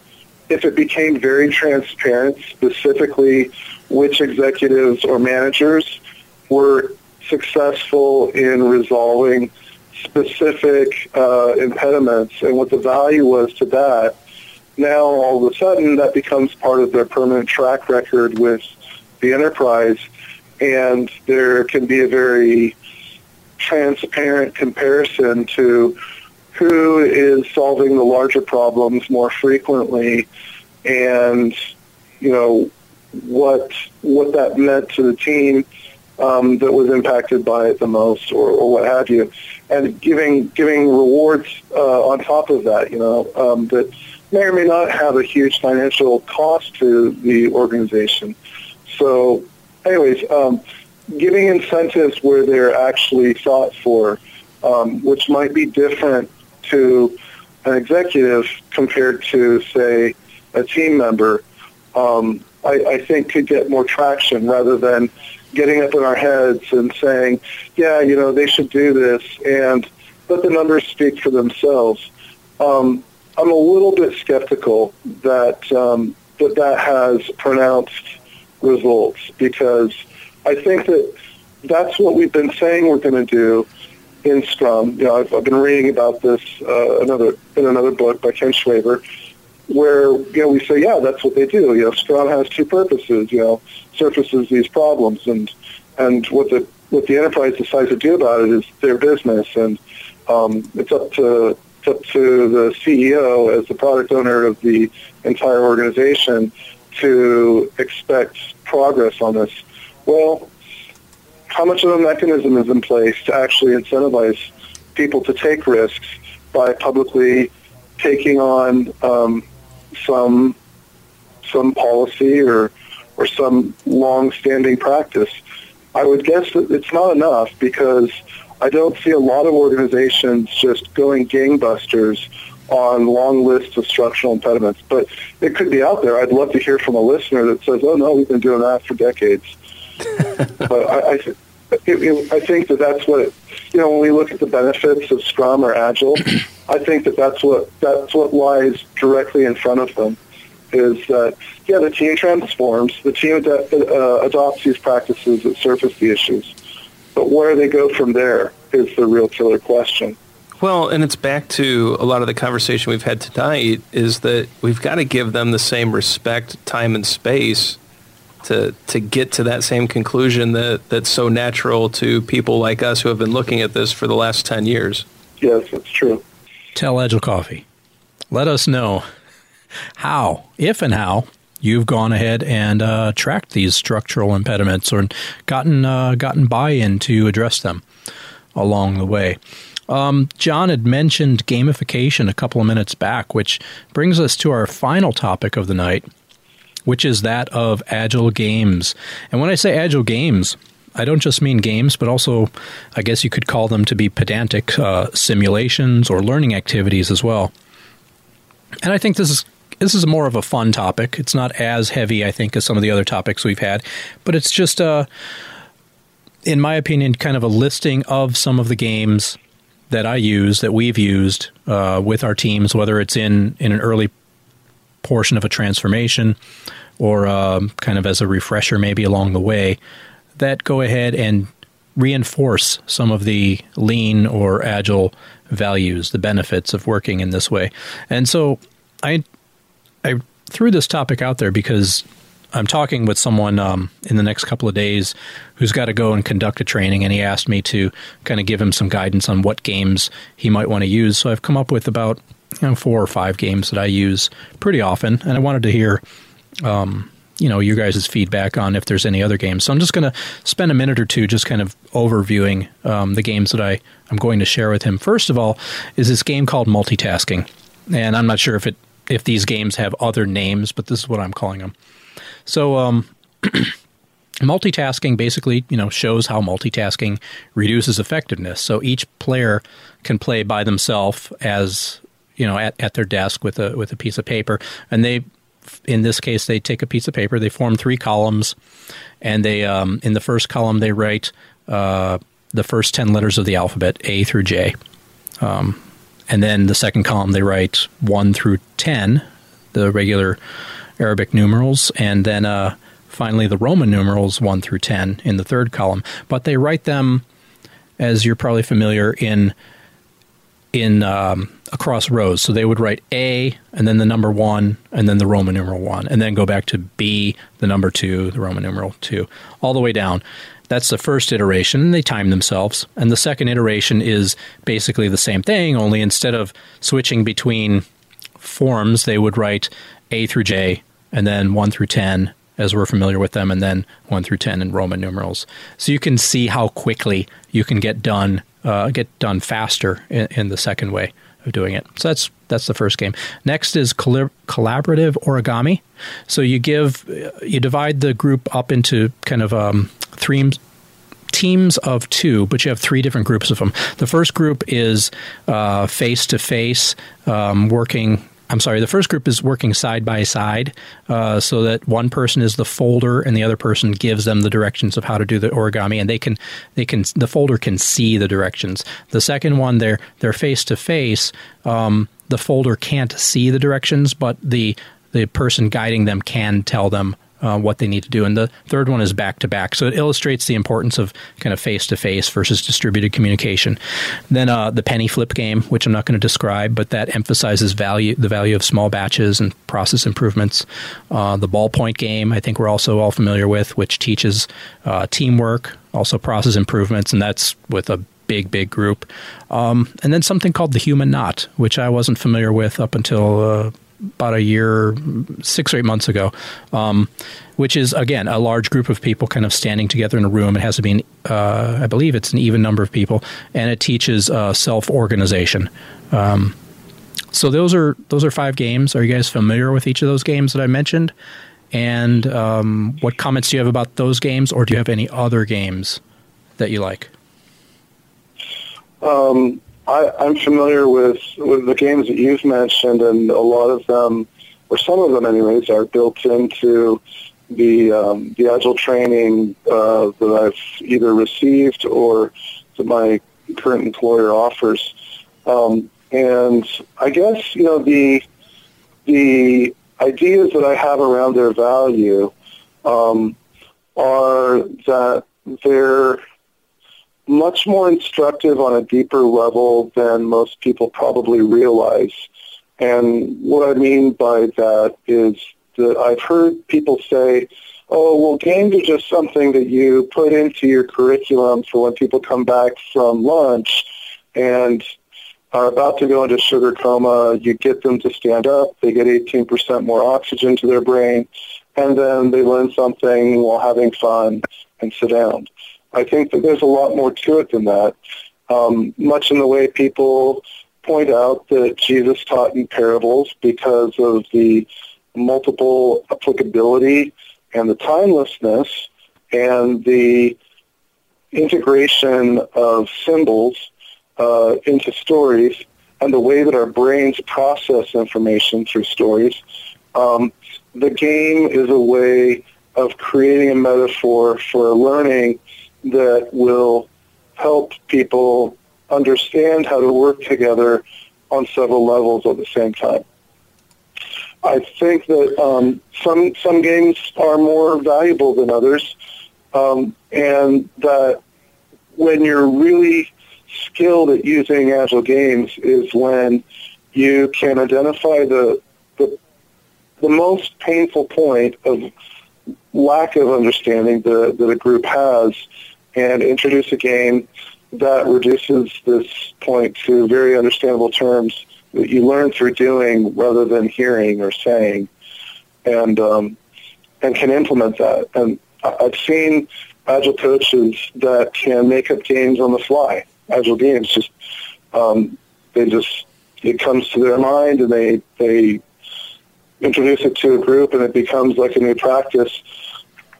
if it became very transparent, specifically which executives or managers were successful in resolving specific uh, impediments and what the value was to that, now all of a sudden that becomes part of their permanent track record with the enterprise. And there can be a very transparent comparison to who is solving the larger problems more frequently. And you know what what that meant to the team um, that was impacted by it the most or, or what have you. And giving giving rewards uh, on top of that you know um, that may or may not have a huge financial cost to the organization. So anyways um, giving incentives where they're actually sought for, um, which might be different to an executive compared to, say, a team member, um, I, I think could get more traction rather than getting up in our heads and saying, yeah, you know, they should do this, and let the numbers speak for themselves. Um, I'm a little bit skeptical that um, that that has pronounced results because I think that that's what we've been saying we're going to do in Scrum. You know, I've, I've been reading about this uh, another in another book by Ken Schwaber, where you know we say, yeah, that's what they do. You know, Scrum has two purposes. You know, surfaces these problems, and and what the what the enterprise decides to do about it is their business, and um, it's up to it's up to the CEO as the product owner of the entire organization to expect progress on this well, how much of a mechanism is in place to actually incentivize people to take risks by publicly taking on um, some some policy or or some long-standing practice? I would guess that it's not enough because I don't see a lot of organizations just going gangbusters on long lists of structural impediments. But it could be out there. I'd love to hear from a listener that says, "Oh no, we've been doing that for decades." but I, I, it, it, I think that that's what you know when we look at the benefits of Scrum or Agile. I think that that's what that's what lies directly in front of them. Is that yeah, the team transforms, the team ad- uh, adopts these practices that surface the issues, but where they go from there is the real killer question. Well, and it's back to a lot of the conversation we've had tonight is that we've got to give them the same respect, time, and space to to get to that same conclusion that that's so natural to people like us who have been looking at this for the last 10 years. Yes, that's true. Tell Agile Coffee. Let us know how, if and how, you've gone ahead and uh, tracked these structural impediments or gotten uh, gotten buy-in to address them along the way. Um, John had mentioned gamification a couple of minutes back, which brings us to our final topic of the night, which is that of agile games. And when I say agile games, I don't just mean games, but also, I guess you could call them to be pedantic uh, simulations or learning activities as well. And I think this is this is more of a fun topic. It's not as heavy, I think, as some of the other topics we've had, but it's just a, uh, in my opinion, kind of a listing of some of the games that I use that we've used uh, with our teams, whether it's in in an early portion of a transformation or um, kind of as a refresher maybe along the way that go ahead and reinforce some of the lean or agile values, the benefits of working in this way. And so I I threw this topic out there because I'm talking with someone um, in the next couple of days who's got to go and conduct a training, and he asked me to kind of give him some guidance on what games he might want to use. So I've come up with about you know, four or five games that I use pretty often, and I wanted to hear, um, you know, your guys' feedback on if there's any other games. So I'm just going to spend a minute or two just kind of overviewing um, the games that I I'm going to share with him. First of all, is this game called Multitasking, and I'm not sure if it if these games have other names, but this is what I'm calling them. So. Um, multitasking basically you know shows how multitasking reduces effectiveness so each player can play by themselves as you know, at, at their desk with a with a piece of paper, and they, in this case, they take a piece of paper, they form three columns, and they um, in the first column they write uh, the first ten letters of the alphabet, A through J. Um, and then the second column they write one through ten, the regular Arabic numerals, and then uh, finally the Roman numerals one through ten in the third column. But they write them, as you're probably familiar, in in um, across rows. So they would write A and then the number one and then the Roman numeral one, and then go back to B, the number two, the Roman numeral two, all the way down. That's the first iteration, and they time themselves. And the second iteration is basically the same thing, only instead of switching between forms, they would write A through J, and then 1 through 10, as we're familiar with them, and then 1 through 10 in Roman numerals. So you can see how quickly you can get done, uh, get done faster in, in the second way of doing it. So that's that's the first game. Next is collab- collaborative origami. So you give uh, you divide the group up into kind of um, three teams of two, but you have three different groups of them. The first group is uh, face to face, um, working I'm sorry, the first group is working side by side uh, so that one person is the folder and the other person gives them the directions of how to do the origami and they can they can the folder can see the directions. The second one they're they're face to face. The folder can't see the directions, but the the person guiding them can tell them uh, what they need to do. And the third one is back to back. So it illustrates the importance of kind of face to face versus distributed communication. Then uh, the penny flip game, which I'm not going to describe, but that emphasizes value the value of small batches and process improvements. Uh, the ballpoint game, I think we're also all familiar with, which teaches uh, teamwork, also process improvements, and that's with a big, big group. Um, and then something called the human knot, which I wasn't familiar with up until uh, about a year, six or eight months ago, um, which is again a large group of people kind of standing together in a room. It has to be, an, uh, I believe, it's an even number of people, and it teaches uh, self organization. Um, so those are those are five games. Are you guys familiar with each of those games that I mentioned? And um, what comments do you have about those games, or do you have any other games that you like? Um, I, I'm familiar with, with the games that you've mentioned, and a lot of them, or some of them anyways, are built into the um, the agile training uh, that I've either received or that my current employer offers. Um, and I guess you know the the ideas that I have around their value um, are that they're much more instructive on a deeper level than most people probably realize. And what I mean by that is that I've heard people say, oh, well, games are just something that you put into your curriculum for when people come back from lunch and are about to go into sugar coma. You get them to stand up. They get 18% more oxygen to their brain. And then they learn something while having fun and sit down. I think that there's a lot more to it than that. Um, much in the way people point out that Jesus taught in parables because of the multiple applicability and the timelessness and the integration of symbols uh, into stories and the way that our brains process information through stories. Um, the game is a way of creating a metaphor for learning that will help people understand how to work together on several levels at the same time. I think that um, some some games are more valuable than others, um, and that when you're really skilled at using agile games is when you can identify the the, the most painful point of lack of understanding that, that a group has and introduce a game that reduces this point to very understandable terms that you learn through doing rather than hearing or saying, and um, and can implement that. And I've seen agile coaches that can make up games on the fly. Agile games just um, they just it comes to their mind and they they introduce it to a group and it becomes like a new practice.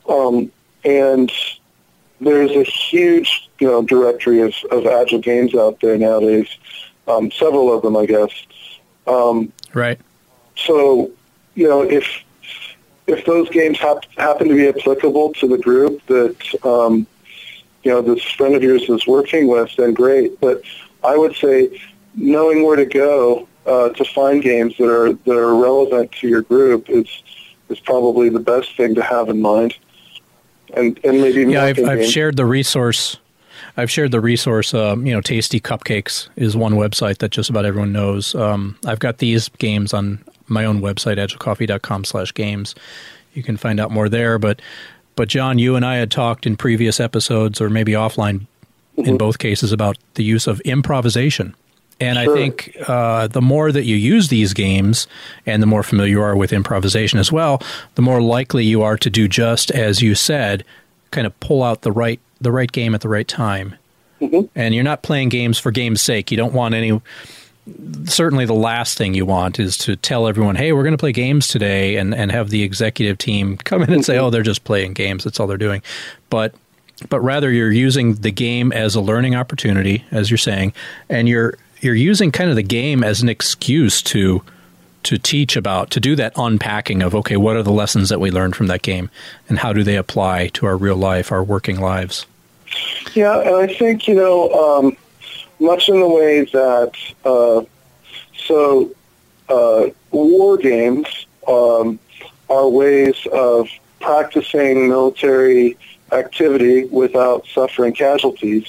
Um, and there's a huge you know directory of, of agile games out there nowadays. Um, several of them, I guess. Um, right. So, you know, if if those games hap- happen to be applicable to the group that um, you know this friend of yours is working with, then great. But I would say knowing where to go uh, to find games that are that are relevant to your group is is probably the best thing to have in mind. And and maybe yeah, I've, I've shared the resource. I've shared the resource. Um, you know, Tasty Cupcakes is one website that just about everyone knows. Um, I've got these games on my own website, agilecoffee.com slash games. You can find out more there. But but Jon, you and I had talked in previous episodes, or maybe offline, mm-hmm. in both cases, about the use of improvisation. And sure. I think uh, the more that you use these games and the more familiar you are with improvisation as well, the more likely you are to do just as you said, kind of pull out the right the right game at the right time. Mm-hmm. And you're not playing games for game's sake. You don't want any. Certainly, the last thing you want is to tell everyone, "Hey, we're going to play games today," and and have the executive team come in and say, mm-hmm. "Oh, they're just playing games. That's all they're doing." But but rather you're using the game as a learning opportunity, as you're saying, and you're you're using kind of the game as an excuse to to teach about to do that unpacking of okay what are the lessons that we learned from that game and how do they apply to our real life our working lives? Yeah and i think you know um, much in the way that uh, so uh, war games um, are ways of practicing military activity without suffering casualties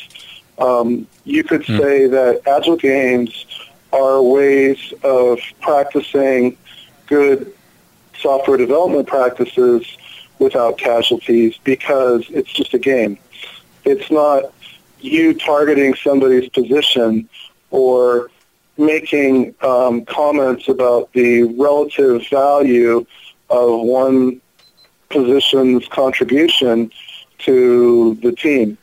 um, you could mm. say that agile games are ways of practicing good software development practices without casualties because it's just a game. It's not you targeting somebody's position or making um, comments about the relative value of one position's contribution to the team.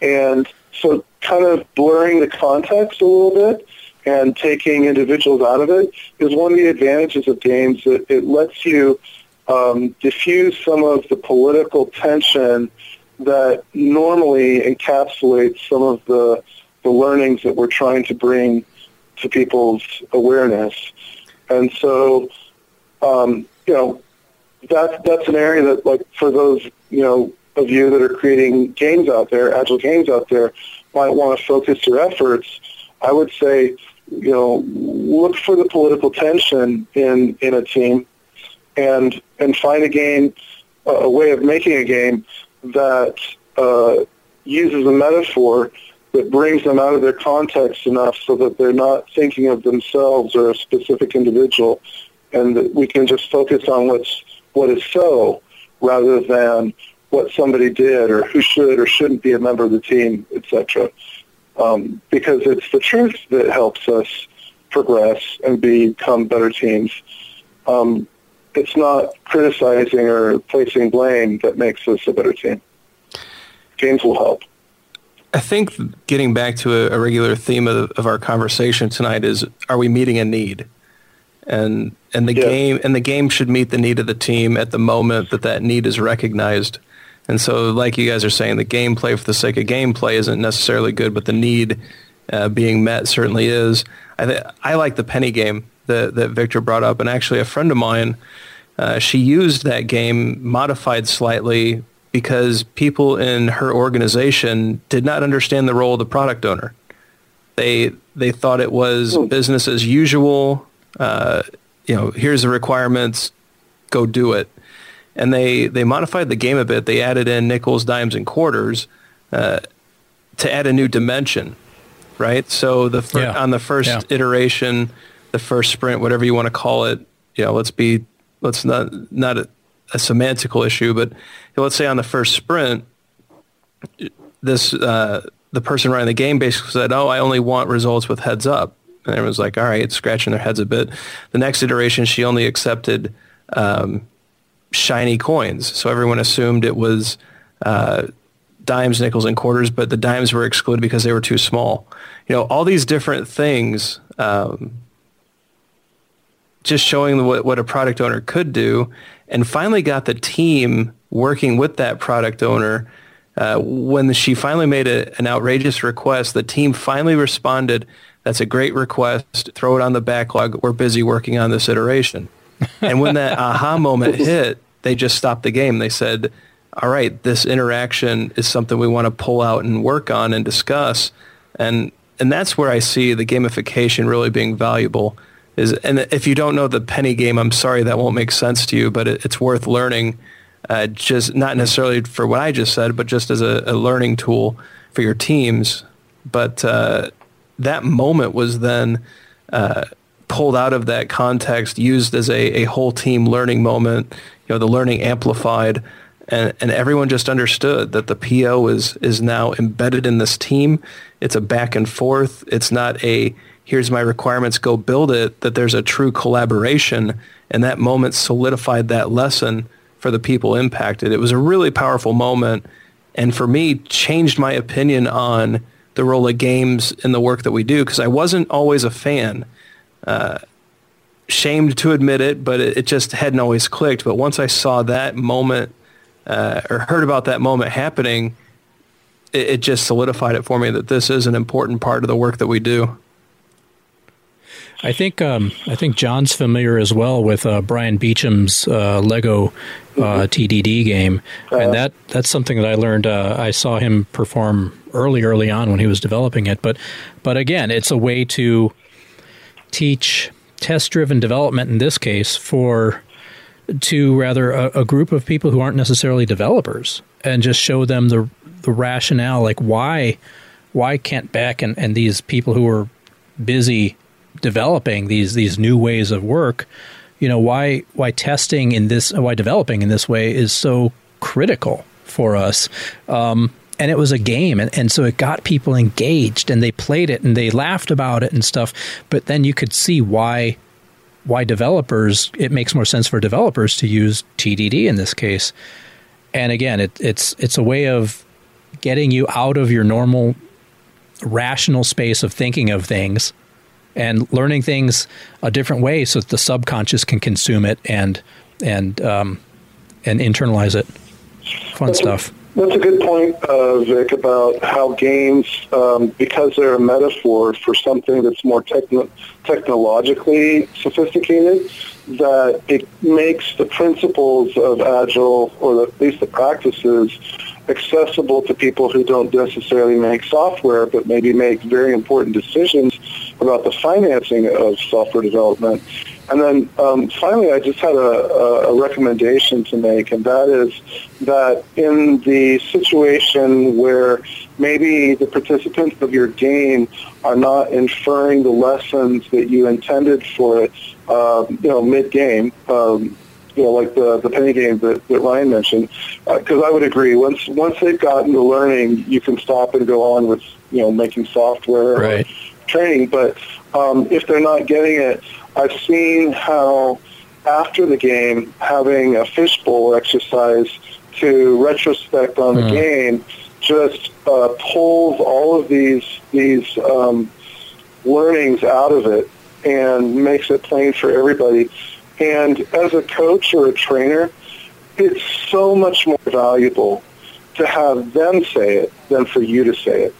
And so kind of blurring the context a little bit and taking individuals out of it is one of the advantages of games. It, it lets you um, diffuse some of the political tension that normally encapsulates some of the, the learnings that we're trying to bring to people's awareness. And so, um, you know, that, that's an area that, like, for those, you know, of you that are creating games out there, agile games out there, might want to focus your efforts, I would say, you know, look for the political tension in, in a team and, and find a game, a way of making a game that uh, uses a metaphor that brings them out of their context enough so that they're not thinking of themselves or a specific individual and that we can just focus on what's what is so rather than what somebody did or who should or shouldn't be a member of the team, etc. Um, because it's the truth that helps us progress and become better teams. Um, it's not criticizing or placing blame that makes us a better team. Games will help. I think getting back to a, a regular theme of, of, our conversation tonight is: Are we meeting a need? And and the yeah. game and the game should meet the need of the team at the moment that that need is recognized. And so, like you guys are saying, the gameplay for the sake of gameplay isn't necessarily good, but the need uh, being met certainly is. I, th- I like the penny game that, that Victor brought up, and actually, a friend of mine, uh, she used that game modified slightly because people in her organization did not understand the role of the product owner. They they thought it was hmm. business as usual. Uh, you know, here's the requirements, go do it and they they modified the game a bit. They added in nickels, dimes, and quarters uh, to add a new dimension, right? So the fir- yeah. on the first yeah. iteration, the first sprint, whatever you want to call it, you know, let's be let's not not a, a semantical issue, but let's say on the first sprint, this uh, the person running the game basically said, "Oh, I only want results with heads up." And everyone's like, "All right," scratching their heads a bit. The next iteration, she only accepted um, shiny coins. So everyone assumed it was uh, dimes, nickels, and quarters, but the dimes were excluded because they were too small. You know, all these different things, um, just showing what, what a product owner could do, and finally got the team working with that product owner. Uh, when she finally made a, an outrageous request, the team finally responded, that's a great request. Throw it on the backlog. We're busy working on this iteration. and when that aha moment hit, they just stopped the game. They said, all right, this interaction is something we want to pull out and work on and discuss. And and that's where I see the gamification really being valuable. Is and if you don't know the penny game, I'm sorry that won't make sense to you, but it, it's worth learning. Uh, just not necessarily for what I just said, but just as a, a learning tool for your teams. But uh, that moment was then uh, pulled out of that context, used as a, a whole team learning moment. You know, the learning amplified, and, and everyone just understood that the PO is is now embedded in this team. It's a back and forth. It's not a here's my requirements, go build it. That there's a true collaboration, and that moment solidified that lesson for the people impacted. It was a really powerful moment, and for me, changed my opinion on the role of games in the work that we do because I wasn't always a fan. Uh, shamed to admit it, but it, it, just hadn't always clicked. But once I saw that moment uh, or heard about that moment happening, it, it, just solidified it for me that this is an important part of the work that we do. I think um, I think Jon's familiar as well with uh, Bryan Beecham's uh, Lego uh, TDD game, and that that's something that I learned. Uh, I saw him perform early, early on when he was developing it. But but again, it's a way to teach test-driven development in this case for to rather a, a group of people who aren't necessarily developers, and just show them the the rationale, like why why Kent Beck and, and these people who are busy developing these these new ways of work, you know why why testing in this why developing in this way is so critical for us. Um, and it was a game and, and so it got people engaged and they played it and they laughed about it and stuff but then you could see why why developers it makes more sense for developers to use TDD in this case and again it, it's it's a way of getting you out of your normal rational space of thinking of things and learning things a different way so that the subconscious can consume it and and um, and internalize it. Fun stuff. That's a good point, uh, Vic, about how games, um, because they're a metaphor for something that's more techno- technologically sophisticated, that it makes the principles of Agile, or at least the practices, accessible to people who don't necessarily make software, but maybe make very important decisions about the financing of software development. And then um, finally, I just had a, a, recommendation to make, and that is that in the situation where maybe the participants of your game are not inferring the lessons that you intended for it, uh, you know, mid-game, um, you know, like the the penny game that, that Ryan mentioned, because uh, I would agree. Once once they've gotten the learning, you can stop and go on with you know making software right. or training. But um, if they're not getting it, I've seen how after the game having a fishbowl exercise to retrospect on mm. the game just uh, pulls all of these these um, learnings out of it and makes it plain for everybody. And as a coach or a trainer, it's so much more valuable to have them say it than for you to say it.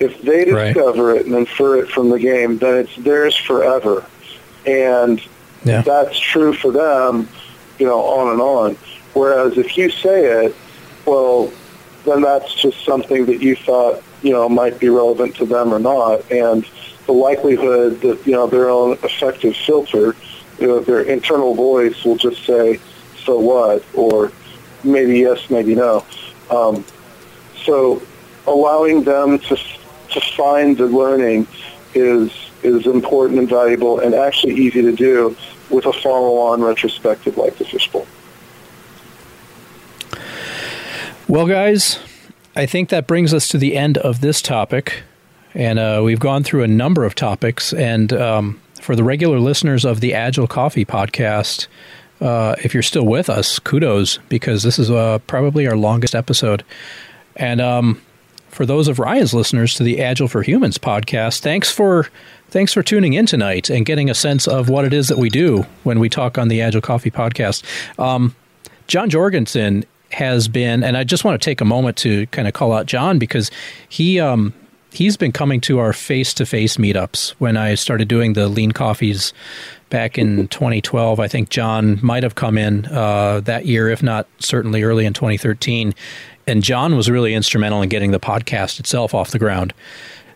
If they discover right. it and infer it from the game, then it's theirs forever. And yeah. that's true for them, you know, on and on. Whereas if you say it, well, then that's just something that you thought, you know, might be relevant to them or not. And the likelihood that, you know, their own effective filter you know, their internal voice will just say, so what? Or maybe yes, maybe no. Um, so allowing them to, to find the learning is, is important and valuable and actually easy to do with a follow-on retrospective like the fishbowl. Well, guys, I think that brings us to the end of this topic. And uh, we've gone through a number of topics. And um, for the regular listeners of the Agile Coffee podcast, uh, if you're still with us, kudos because this is uh, probably our longest episode. And um, for those of Ryan's listeners to the Agile for Humans podcast, thanks for thanks for tuning in tonight and getting a sense of what it is that we do when we talk on the Agile Coffee podcast. Um, Jon Jorgensen has been, and I just want to take a moment to kind of call out Jon because he um, he's been coming to our face-to-face meetups when I started doing the lean coffees back in 2012. I think Jon might have come in uh, that year, if not certainly early in 2013. And Jon was really instrumental in getting the podcast itself off the ground.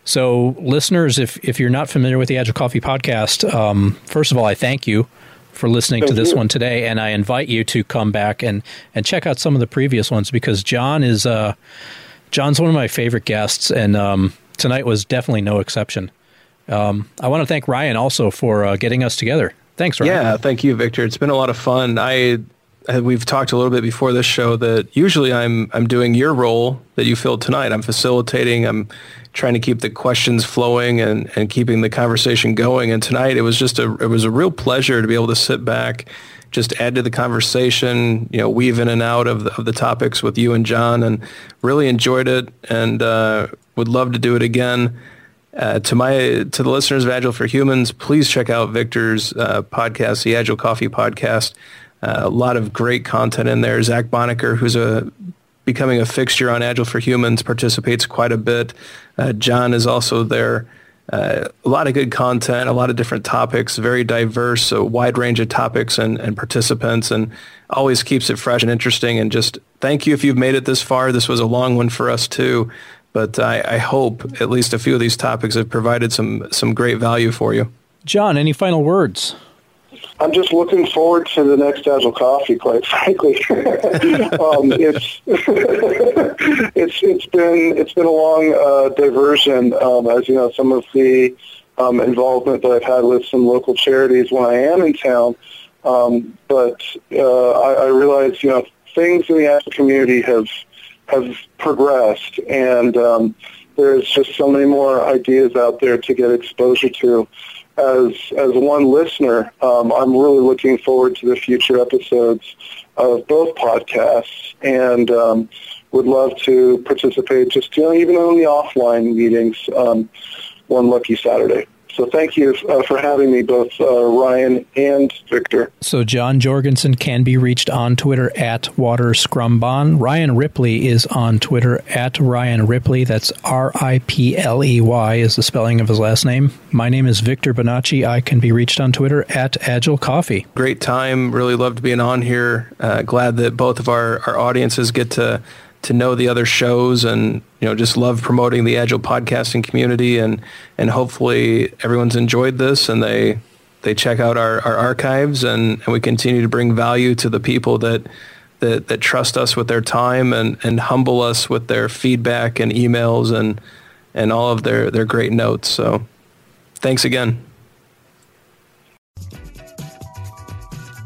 So, listeners, if if you're not familiar with the Agile Coffee podcast, um, first of all, I thank you for listening thank to this you. one today, and I invite you to come back and and check out some of the previous ones because Jon is uh, Jon's one of my favorite guests, and um, tonight was definitely no exception. Um, I want to thank Ryan also for uh, getting us together. Thanks, Ryan. Yeah, thank you, Victor. It's been a lot of fun. I we've talked a little bit before this show that usually I'm I'm doing your role that you filled tonight. I'm facilitating. I'm trying to keep the questions flowing and, and keeping the conversation going. And tonight it was just a it was a real pleasure to be able to sit back, just add to the conversation, you know, weave in and out of the, of the topics with you and Jon, and really enjoyed it and uh, would love to do it again. Uh, to my to the listeners of Agile for Humans, please check out Victor's uh, podcast, the Agile Coffee Podcast. Uh, a lot of great content in there. Zach Bonaker, who's a becoming a fixture on Agile for Humans, participates quite a bit. Uh, Jon is also there. Uh, a lot of good content, a lot of different topics, very diverse, a wide range of topics and, and participants, and always keeps it fresh and interesting. And just thank you if you've made it this far. This was a long one for us too, but I, I hope at least a few of these topics have provided some some great value for you. Jon, any final words? I'm just looking forward to the next Agile Coffee, quite frankly. um, it's it's it's been it's been a long uh, diversion, um, as you know, some of the um, involvement that I've had with some local charities when I am in town. Um, but uh, I, I realize, you know, things in the Agile community have have progressed, and um, there's just so many more ideas out there to get exposure to as as one listener, um, I'm really looking forward to the future episodes of both podcasts, and um, would love to participate. Just you know, even on the offline meetings, um, one lucky Saturday. So thank you uh, for having me, both uh, Ryan and Victor. So Jon Jorgensen can be reached on Twitter at Water Scrumbon. Ryan Ripley is on Twitter at Ryan Ripley. That's R I P L E Y is the spelling of his last name. My name is Victor Bonacci. I can be reached on Twitter at Agile Coffee. Great time. Really loved being on here. Uh, glad that both of our, our audiences get to to know the other shows and you know just love promoting the agile podcasting community and and hopefully everyone's enjoyed this and they they check out our, our archives and, and we continue to bring value to the people that that, that trust us with their time and, and humble us with their feedback and emails and and all of their, their great notes. So thanks again.